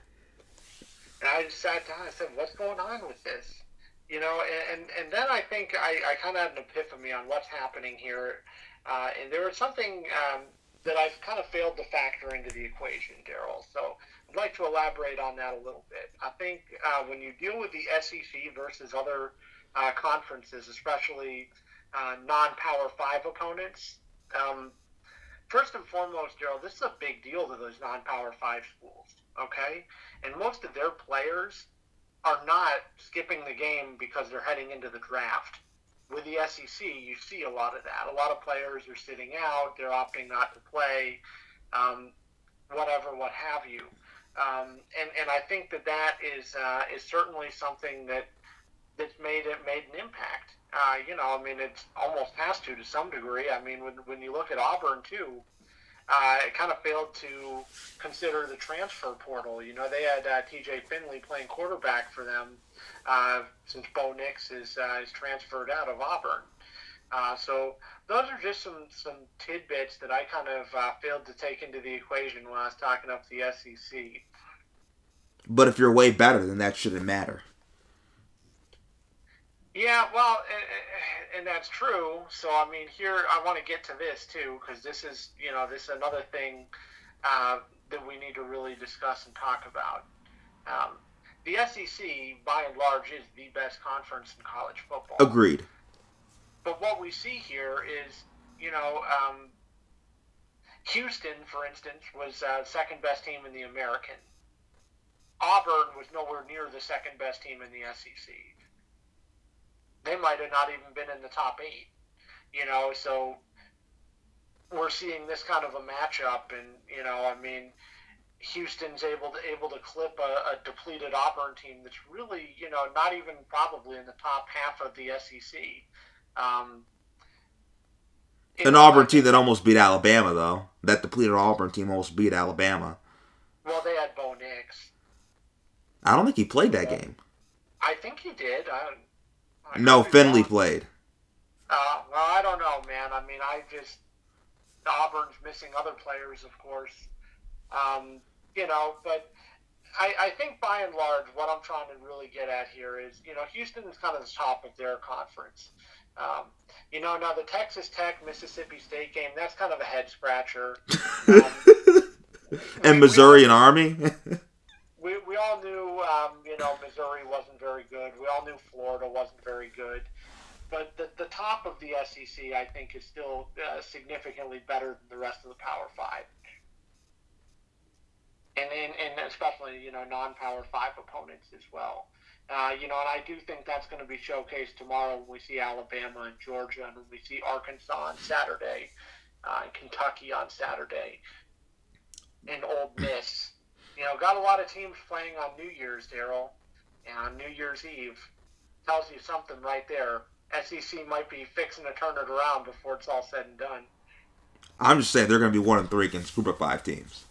and I just sat down. I said, "What's going on with this?" You know, and and, and then I think I, I kind of had an epiphany on what's happening here, uh, and there was something um, that I've kind of failed to factor into the equation, Daryl. So I'd like to elaborate on that a little bit. I think uh, when you deal with the SEC versus other uh, conferences, especially uh, non-Power Five opponents, um, first and foremost, Daryl, this is a big deal to those non-Power Five schools. Okay, and most of their players are not skipping the game because they're heading into the draft. With the SEC, you see a lot of that. A lot of players are sitting out; they're opting not to play, um, whatever, what have you. Um, and and I think that that is uh, is certainly something that that's made it made an impact. Uh, you know, I mean, it almost has to to some degree. I mean, when when you look at Auburn too, uh, it kind of failed to consider the transfer portal. You know, they had uh, T.J. Finley playing quarterback for them uh, since Bo Nix is uh, is transferred out of Auburn. Uh, so those are just some some tidbits that I kind of uh, failed to take into the equation when I was talking up the SEC. But if you're way better, then that shouldn't matter. Yeah, well, and, and that's true. So, I mean, here I want to get to this too, because this is, you know, this is another thing uh, that we need to really discuss and talk about. Um, the SEC, by and large, is the best conference in college football. Agreed. but what we see here is, you know, um, Houston, for instance, was uh, second best team in the American. Auburn was nowhere near the second best team in the SEC. They might have not even been in the top eight. You know, so we're seeing this kind of a matchup, and you know, I mean, Houston's able to able to clip a, a depleted Auburn team that's really, you know, not even probably in the top half of the SEC. Um, An Auburn team that almost beat Alabama, though. That depleted Auburn team almost beat Alabama. Well, they had Bo Nix. I don't think he played that game. I think he did. I, I No, Finley wrong. played. Uh, well, I don't know, man. I mean, I just Auburn's missing other players, of course. Um, you know, but I, I think by and large, what I'm trying to really get at here is, you know, Houston is kind of the top of their conference. Um, you know, now the Texas Tech Mississippi State game, that's kind of a head scratcher. Um, and Missouri and Army. we, we all knew, um, you know, Missouri wasn't very good. We all knew Florida wasn't very good. But the, the top of the SEC, I think, is still uh, significantly better than the rest of the Power Five. And, and, and especially, you know, non Power Five opponents as well. Uh, you know, and I do think that's going to be showcased tomorrow when we see Alabama and Georgia and when we see Arkansas on Saturday, uh, Kentucky on Saturday, and Ole Miss. You know, got a lot of teams playing on New Year's, Daryl, and on New Year's Eve. Tells you something right there. SEC might be fixing to turn it around before it's all said and done. I'm just saying they're going to be one and three against group of five teams.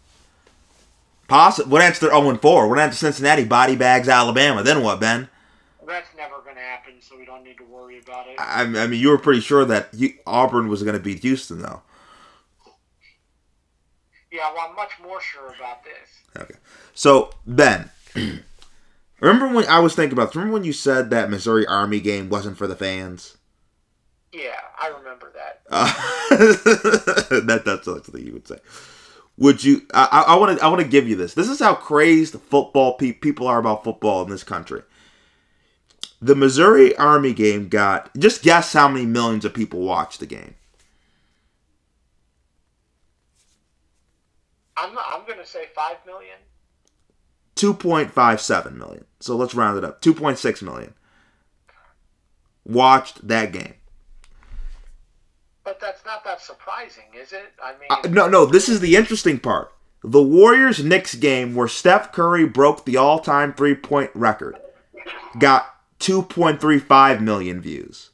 Possible. What ends they're zero and four? What ends Cincinnati body bags Alabama? Then what, Ben? That's never going to happen, so we don't need to worry about it. I, I mean, you were pretty sure that you, Auburn was going to beat Houston, though. Yeah, well, I'm much more sure about this. Okay. So Ben, remember when I was thinking about? Remember when you said that Missouri Army game wasn't for the fans? Yeah, I remember that. Uh, that that's something you would say. Would you? I want to. I want to give you this. This is how crazed football pe- people are about football in this country. The Missouri Army game got. Just guess how many millions of people watched the game. I'm, I'm going to say 5 million. 2.57 million. So let's round it up. 2.6 million watched that game. But that's not that surprising, is it? I mean, Uh, no, no, this is the interesting part. The Warriors Knicks game where Steph Curry broke the all time three point record got 2.35 million views.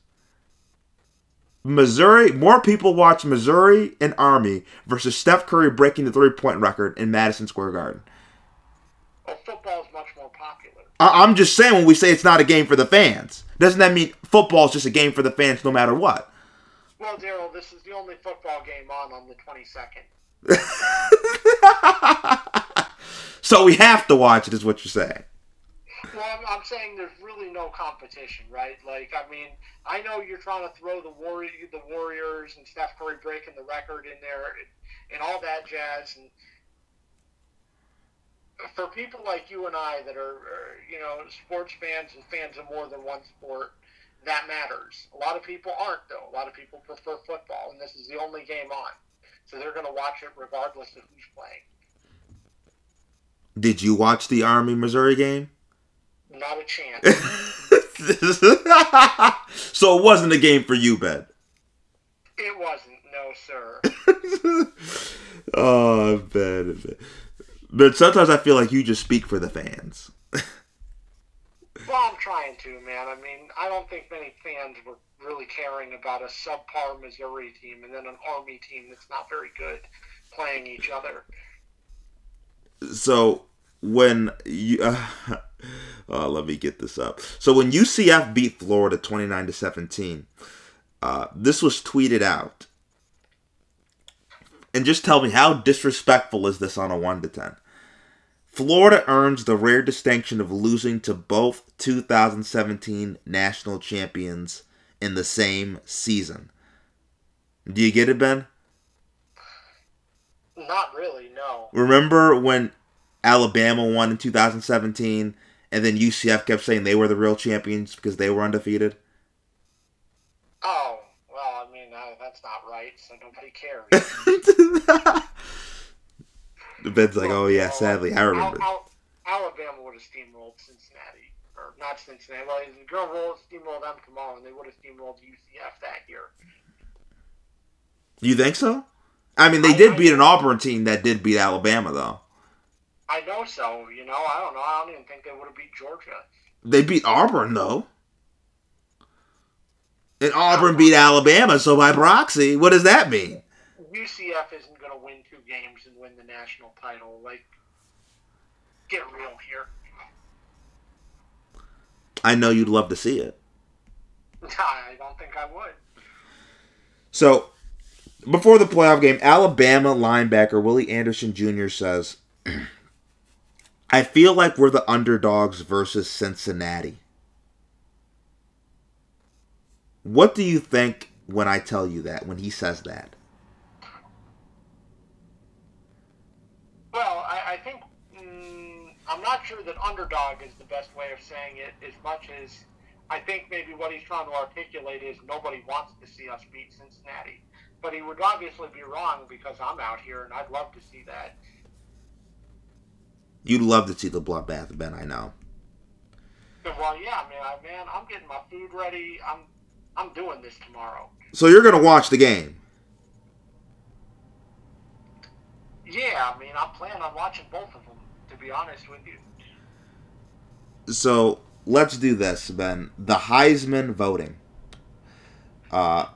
Missouri, more people watch Missouri and Army versus Steph Curry breaking the three point record in Madison Square Garden. Oh, well, football is much more popular. I- I'm just saying when we say it's not a game for the fans, doesn't that mean football is just a game for the fans no matter what? Well, Daryl, this is the only football game on on the 22nd. so we have to watch it, is what you're saying. Well, I'm, I'm saying there's really no competition, right? Like, I mean, I know you're trying to throw the Warrior, the Warriors and Steph Curry breaking the record in there and, and all that jazz. And for people like you and I that are, are, you know, sports fans and fans of more than one sport, that matters. A lot of people aren't, though. A lot of people prefer football, and this is the only game on. So they're going to watch it regardless of who's playing. Did you watch the Army Missouri game? Not a chance. so it wasn't a game for you, Ben. it wasn't, no, sir. oh, Ben, Ben. But sometimes I feel like you just speak for the fans. Well, I'm trying to, man. I mean, I don't think many fans were really caring about a subpar Missouri team and then an Army team that's not very good playing each other. So when you, uh, uh, let me get this up. So when UCF beat Florida 29 to 17, uh, this was tweeted out. And just tell me how disrespectful is this on a 1 to 10? Florida earns the rare distinction of losing to both 2017 national champions in the same season. Do you get it, Ben? Not really, no. Remember when Alabama won in 2017 and then UCF kept saying they were the real champions because they were undefeated? Oh, well, I mean, uh, that's not right, so nobody cares. Ben's like, oh yeah, sadly, I remember. Al- Al- Alabama would have steamrolled Cincinnati, or not Cincinnati. Well, the girl roll steamrolled them tomorrow, and they would have steamrolled UCF that year. You think so? I mean, they I- did I- beat an Auburn team that did beat Alabama, though. I know so. You know, I don't know. I don't even think they would have beat Georgia. They beat Auburn, though. And Auburn beat Alabama, so by proxy, what does that mean? UCF isn't going to win two games and win the national title. Like, get real here. I know you'd love to see it. I don't think I would. So, before the playoff game, Alabama linebacker Willie Anderson Jr. says, I feel like we're the underdogs versus Cincinnati. What do you think when I tell you that, when he says that? Well, I, I think mm, I'm not sure that underdog is the best way of saying it. As much as I think maybe what he's trying to articulate is nobody wants to see us beat Cincinnati, but he would obviously be wrong because I'm out here and I'd love to see that. You'd love to see the bloodbath, Ben, I know. Well, yeah, man, I, man, I'm getting my food ready. I'm I'm doing this tomorrow. So you're going to watch the game. Yeah, I mean, I plan on watching both of them. To be honest with you. So let's do this, Ben. The Heisman voting. Uh,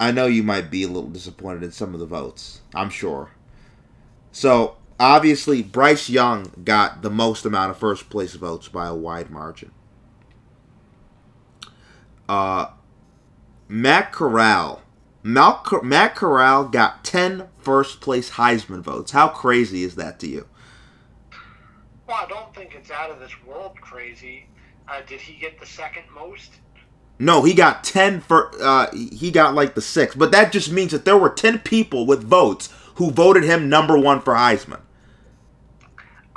I know you might be a little disappointed in some of the votes. I'm sure. So obviously, Bryce Young got the most amount of first place votes by a wide margin. Uh, Matt Corral. Mal- Matt Corral got 10 first place Heisman votes. How crazy is that to you? Well, I don't think it's out of this world crazy. Uh, did he get the second most? No, he got 10 for uh he got like the 6, but that just means that there were 10 people with votes who voted him number 1 for Heisman.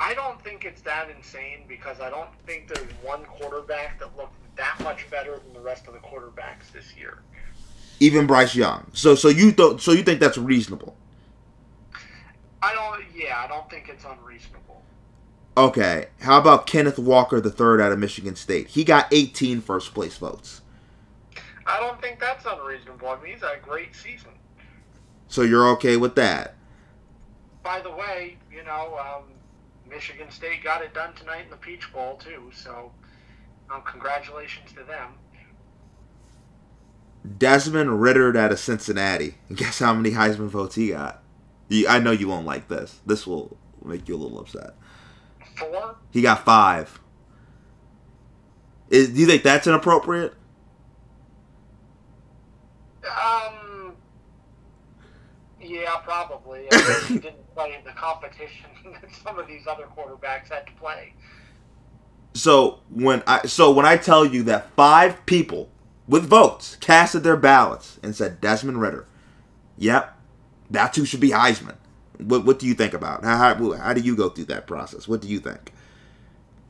I don't think it's that insane because I don't think there's one quarterback that looked that much better than the rest of the quarterbacks this year. Even Bryce Young. So so you th- so you think that's reasonable. I don't. Yeah, I don't think it's unreasonable. Okay, how about Kenneth Walker the third out of Michigan State? He got 18 first place votes. I don't think that's unreasonable. I mean, he's had a great season. So you're okay with that? By the way, you know, um, Michigan State got it done tonight in the Peach Bowl too. So, um, congratulations to them. Desmond Ridder out of Cincinnati. Guess how many Heisman votes he got? You, I know you won't like this. This will make you a little upset. Four. He got 5. Is, do you think that's inappropriate? Um. Yeah, probably. I guess he didn't play in the competition that some of these other quarterbacks had to play. So when I so when I tell you that five people with votes casted their ballots and said Desmond Ridder, yep, that's who should be Heisman. What what do you think about? How how, how do you go through that process? What do you think?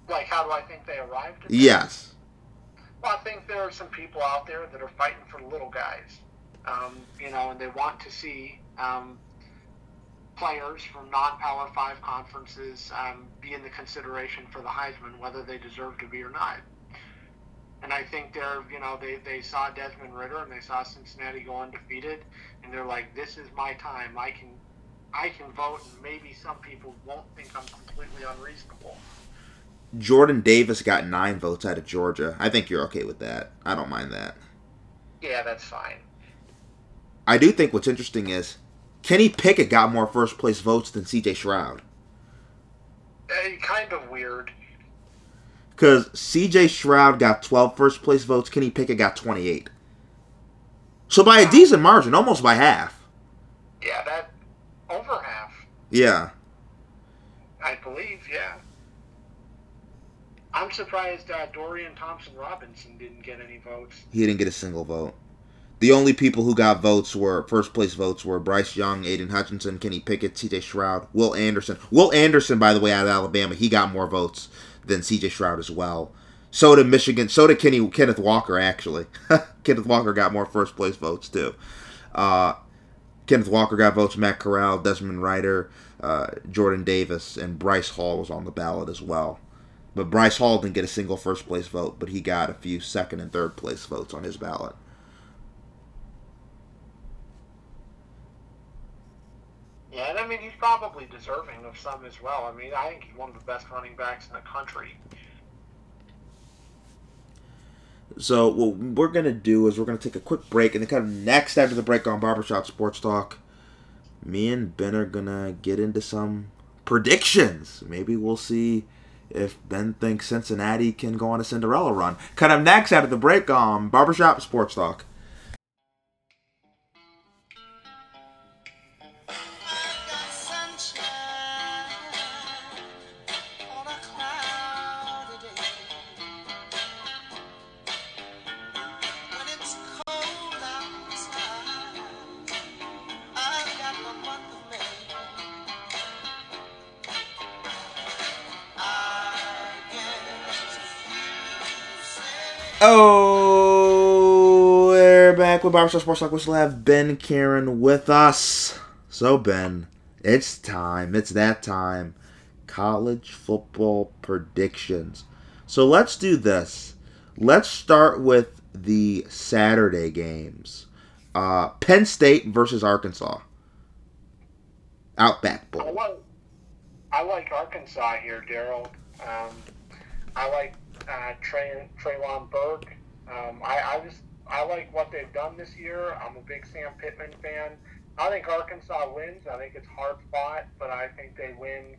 Like, how do I think they arrived? At? Yes. Well, I think there are some people out there that are fighting for little guys, um, you know, and they want to see um, players from non-power five conferences um, be in the consideration for the Heisman, whether they deserve to be or not. And I think they're, you know, they, they saw Desmond Ridder and they saw Cincinnati go undefeated, and they're like, this is my time. I can, I can vote, and maybe some people won't think I'm completely unreasonable. Jordan Davis got nine votes out of Georgia. I think you're okay with that. I don't mind that. Yeah, that's fine. I do think what's interesting is Kenny Pickett got more first place votes than C.J. Stroud. Uh, kind of weird. Because C.J. Stroud got 12 first place votes, Kenny Pickett got 28. So by a decent margin, almost by half. Yeah, that over half, Yeah. I believe. Yeah. I'm surprised uh, Dorian Thompson Robinson didn't get any votes. He didn't get a single vote. The only people who got votes were first place votes were Bryce Young, Aidan Hutchinson, Kenny Pickett, C.J. Stroud, Will Anderson. Will Anderson, by the way, out of Alabama, he got more votes than C.J. Stroud as well. So did Michigan. So did Kenny Kenneth Walker. Actually, Kenneth Walker got more first place votes too. Uh, Kenneth Walker got votes. Matt Corral, Desmond Ryder, uh, Jordan Davis, and Breece Hall was on the ballot as well. But Breece Hall didn't get a single first place vote, but he got a few second and third place votes on his ballot. Yeah, and I mean he's probably deserving of some as well. I mean, I think he's one of the best running backs in the country. So what we're gonna do is we're gonna take a quick break, and then kind of next after the break on Barbershop Sports Talk, me and Ben are gonna get into some predictions. Maybe we'll see if Ben thinks Cincinnati can go on a Cinderella run. Kind of next after the break on Barbershop Sports Talk. With Barbershop Sports Talk. We still have Ben Karen with us. So Ben, it's time. It's that time. College football predictions. So let's do this. Let's start with the Saturday games. Uh, Penn State versus Arkansas. Outback I like, I like Arkansas here, Daryl. Um, I like uh, Trey, Treylon Burke. Um, I, I just I like what they've done this year. I'm a big Sam Pittman fan. I think Arkansas wins. I think it's hard fought, but I think they win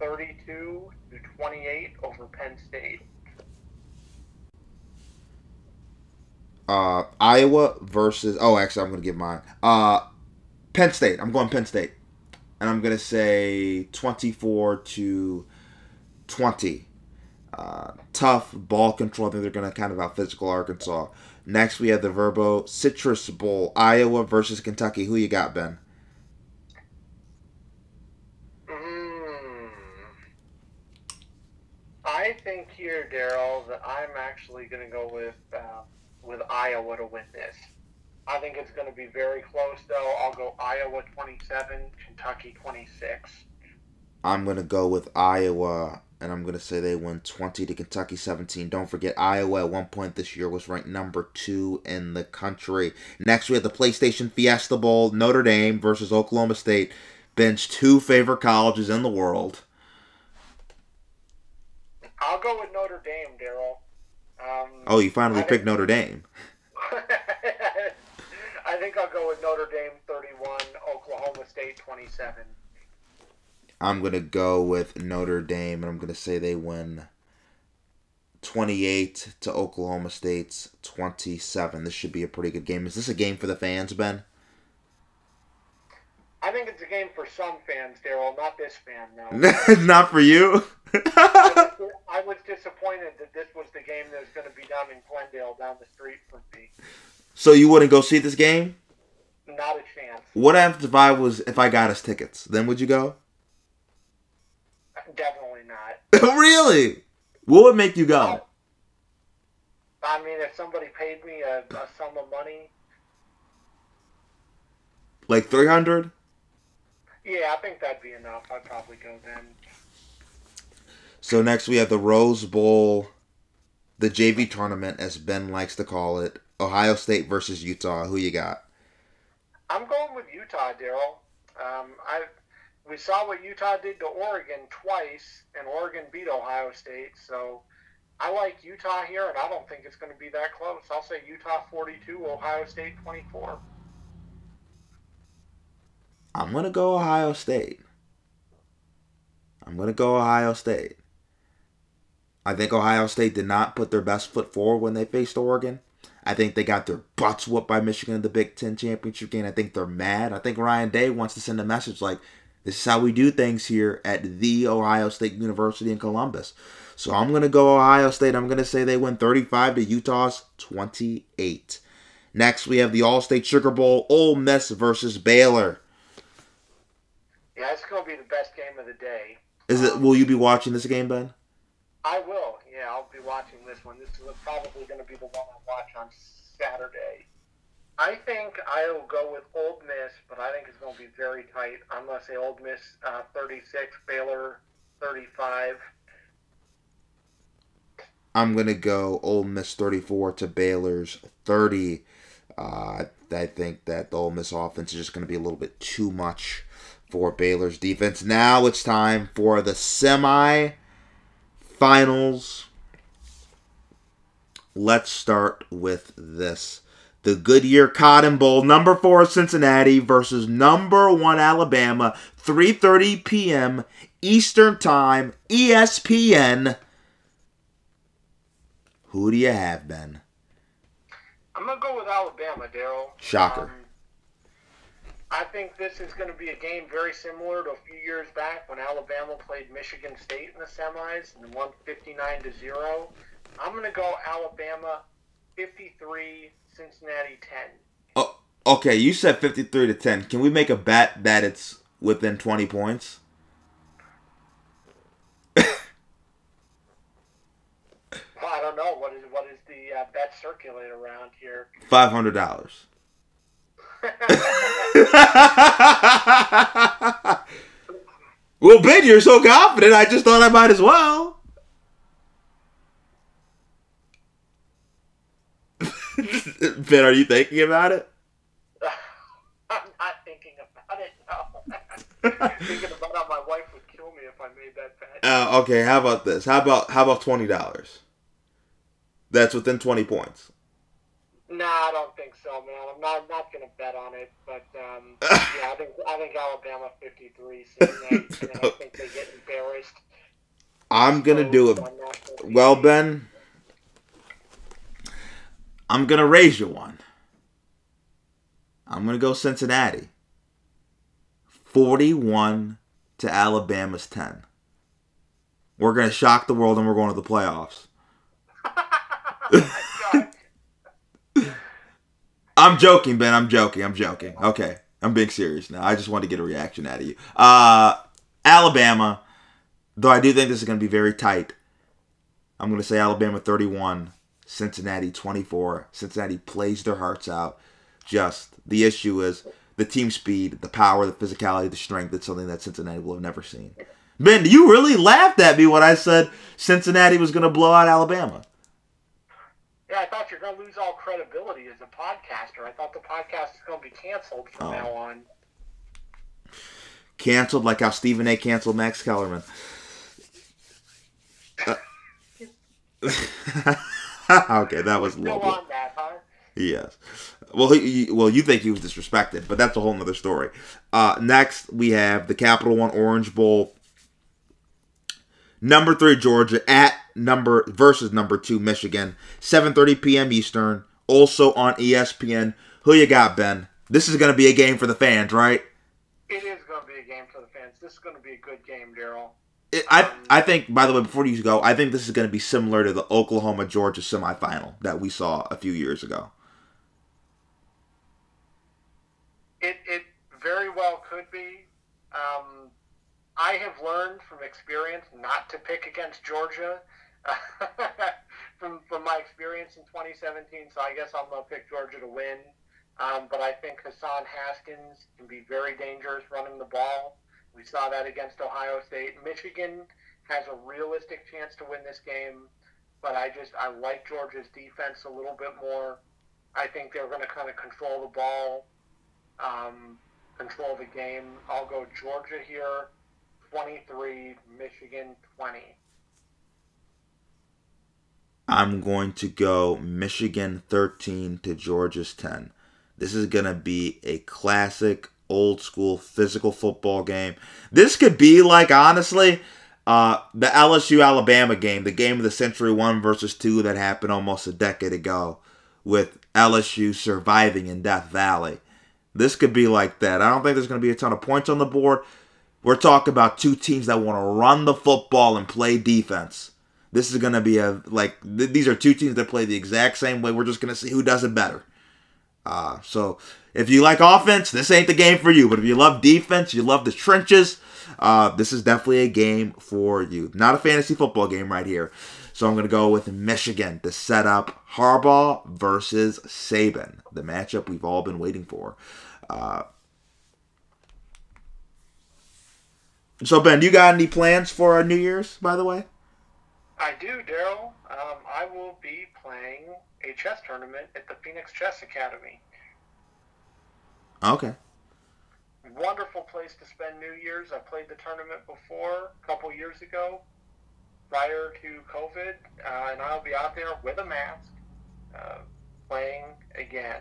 32 to 28 over Penn State. Uh, Iowa versus. Oh, actually, I'm gonna give mine. Uh, Penn State. I'm going Penn State, and I'm gonna say 24 to 20. Uh, tough ball control. I think they're gonna kind of out physical Arkansas. Next, we have the VRBO Citrus Bowl. Iowa versus Kentucky. Who you got, Ben? Mm. I think here, Daryl, that I'm actually going to go with uh, with Iowa to win this. I think it's going to be very close, though. I'll go Iowa 27, Kentucky 26. I'm gonna go with Iowa, and I'm gonna say they win 20 to Kentucky 17. Don't forget, Iowa at one point this year was ranked number two in the country. Next, we have the PlayStation Fiesta Bowl, Notre Dame versus Oklahoma State. Ben's two favorite colleges in the world. I'll go with Notre Dame, Daryl. Um, Oh, you finally I picked think- Notre Dame. I think I'll go with Notre Dame 31, Oklahoma State 27. I'm gonna go with Notre Dame, and I'm gonna say they win 28 to Oklahoma State's 27. This should be a pretty good game. Is this a game for the fans, Ben? I think it's a game for some fans, Daryl, not this fan, no. Not for you. I was- I was disappointed that this was the game that was going to be done in Glendale down the street from me. so you wouldn't go see this game? Not a chance. What if I was if I got us tickets? Then would you go? Really? What would make you go? I mean, if somebody paid me a, a sum of money, Like three hundred? yeah, I think that'd be enough. I'd probably go then. So next we have the Rose Bowl, the JV tournament, as Ben likes to call it. Ohio State versus Utah. Who you got? I'm going with Utah, Daryl. Um, I we saw what Utah did to Oregon twice, and Oregon beat Ohio State. So I like Utah here, and I don't think it's going to be that close. I'll say Utah 42, Ohio State 24. I'm gonna go Ohio State. I'm gonna go Ohio State. I think Ohio State did not put their best foot forward when they faced Oregon. I think they got their butts whooped by Michigan in the Big Ten championship game. I think they're mad. I think Ryan Day wants to send a message like, "This is how we do things here at the Ohio State University in Columbus." So I'm gonna go Ohio State. I'm gonna say they win 35 to Utah's 28. Next, we have the Allstate Sugar Bowl: Ole Miss versus Baylor. Yeah, it's going to be the best game of the day. Is it? Will you be watching this game, Ben? I will. Yeah, I'll be watching this one. This is probably going to be the one I watch on Saturday. I think I will go with Ole Miss, but I think it's going to be very tight. I'm going to say Ole Miss uh, 36, Baylor 35. I'm gonna go Ole Miss 34 to Baylor's 30. Uh, I think that the Ole Miss offense is just gonna be a little bit too much for Baylor's defense. Now it's time for the semi finals. Let's start with this. The Goodyear Cotton Bowl, number four Cincinnati versus number one Alabama, 3:30 p.m. Eastern Time, ESPN. Who do you have, Ben? I'm going to go with Alabama, Daryl. Shocker. Um, I think this is going to be a game very similar to a few years back when Alabama played Michigan State in the semis and won 59 to 0. I'm going to go Alabama 53, Cincinnati 10. Oh, okay, you said 53 to 10. Can we make a bet that it's within 20 points? Well, I don't know what is what is the uh, bet circulate around here. $500. well, Ben, you're so confident. I just thought I might as well. ben, are you thinking about it? I'm not thinking about it. No. thinking about how my wife would kill me if I made that bet. Uh, okay, how about this? How about how about twenty dollars? That's within twenty points. Nah, I don't think so, man. I'm not not gonna bet on it, but um, yeah, I think I think Alabama 53, Cincinnati, and I think they get embarrassed. I'm gonna do it. On national TV. Well, Ben, I'm gonna raise you one. I'm gonna go Cincinnati. Forty-one to Alabama's ten. We're gonna shock the world, and we're going to the playoffs. I'm joking, Ben. I'm joking. I'm joking. Okay, I'm being serious now. I just want to get a reaction out of you. Uh, Alabama, though I do think this is going to be very tight. I'm going to say Alabama 31, Cincinnati 24. Cincinnati plays their hearts out. Just the issue is the team speed, the power, the physicality, the strength. It's something that Cincinnati will have never seen. Ben, you really laughed at me when I said Cincinnati was going to blow out Alabama. yeah, I thought you're gonna lose all credibility as a podcaster. I thought the podcast is gonna be canceled from Oh. now on. canceled like how Stephen A. canceled Max Kellerman. Uh, okay, that was that, huh? Yes. Well, he, well, you think he was disrespected, but that's a whole nother story. Uh, next, we have the Capital One Orange Bowl. Number three Georgia at number versus number two Michigan. 7:30 p.m. Eastern. Also on ESPN. Who you got, Ben? This is going to be a game for the fans, right? It is gonna be a game for the fans. This is gonna be a good game, Daryl. I I think. By the way, before you go, I think this is going to be similar to the Oklahoma Georgia semifinal that we saw a few years ago. It it very well could be. Um, I have learned from experience not to pick against Georgia. from from my experience in 2017, so I guess I'm gonna pick Georgia to win. Um, but I think Hassan Haskins can be very dangerous running the ball. We saw that against Ohio State. Michigan has a realistic chance to win this game, but I just I like Georgia's defense a little bit more. I think they're going to kind of control the ball um, control the game. I'll go Georgia here, 23, Michigan 20. I'm going to go Michigan 13 to Georgia's 10. This is going to be a classic old school physical football game. This could be like honestly uh, the LSU Alabama game, the game of the century 1 versus 2 that happened almost a decade ago with LSU surviving in Death Valley. This could be like that. I don't think there's going to be a ton of points on the board. We're talking about two teams that want to run the football and play defense. This is going to be a like th- these are two teams that play the exact same way. We're just going to see who does it better. Uh, so If you like offense, this ain't the game for you. But if you love defense, you love the trenches, uh, this is definitely a game for you. Not a fantasy football game right here. So I'm going to go with Michigan to set up Harbaugh versus Saban, the matchup we've all been waiting for. Uh, so Ben, you got any plans for our New Year's? By the way, I do, Daryl. Um, I will be playing a chess tournament at the Phoenix Chess Academy. Okay. Wonderful place to spend New Year's. I played the tournament before, a couple years ago, prior to COVID, uh, and I'll be out there with a mask, uh, playing again.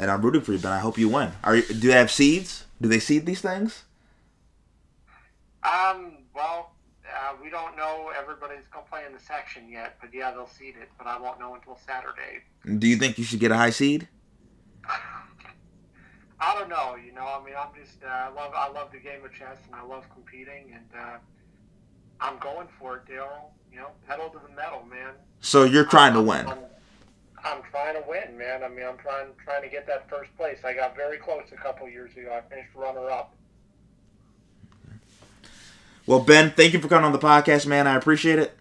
And I'm rooting for you, Ben. I hope you win. Are you, do they have seeds? Do they seed these things? Um, well, uh, we don't know. Everybody's going to play in the section yet, but yeah, they'll seed it, but I won't know until Saturday. Do you think you should get a high seed? I don't know. You know, I mean, I'm just uh, I love I love the game of chess and I love competing and uh, I'm going for it, Daryl. You know, pedal to the metal, man. So you're trying to win. I'm, I'm trying to win, man. I mean, I'm trying trying to get that first place. I got very close a couple years ago. I finished runner up. Well, Ben, thank you for coming on the podcast, man. I appreciate it.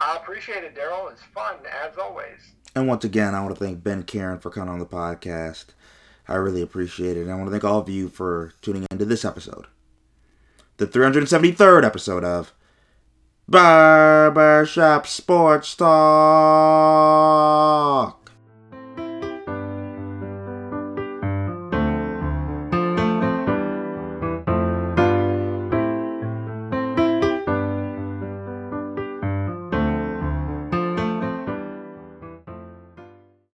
I appreciate it, Daryl. It's fun as always. And once again, I want to thank Ben Karen for coming on the podcast. I really appreciate it. And I want to thank all of you for tuning into this episode. The 373rd episode of Barbershop Sports Talk.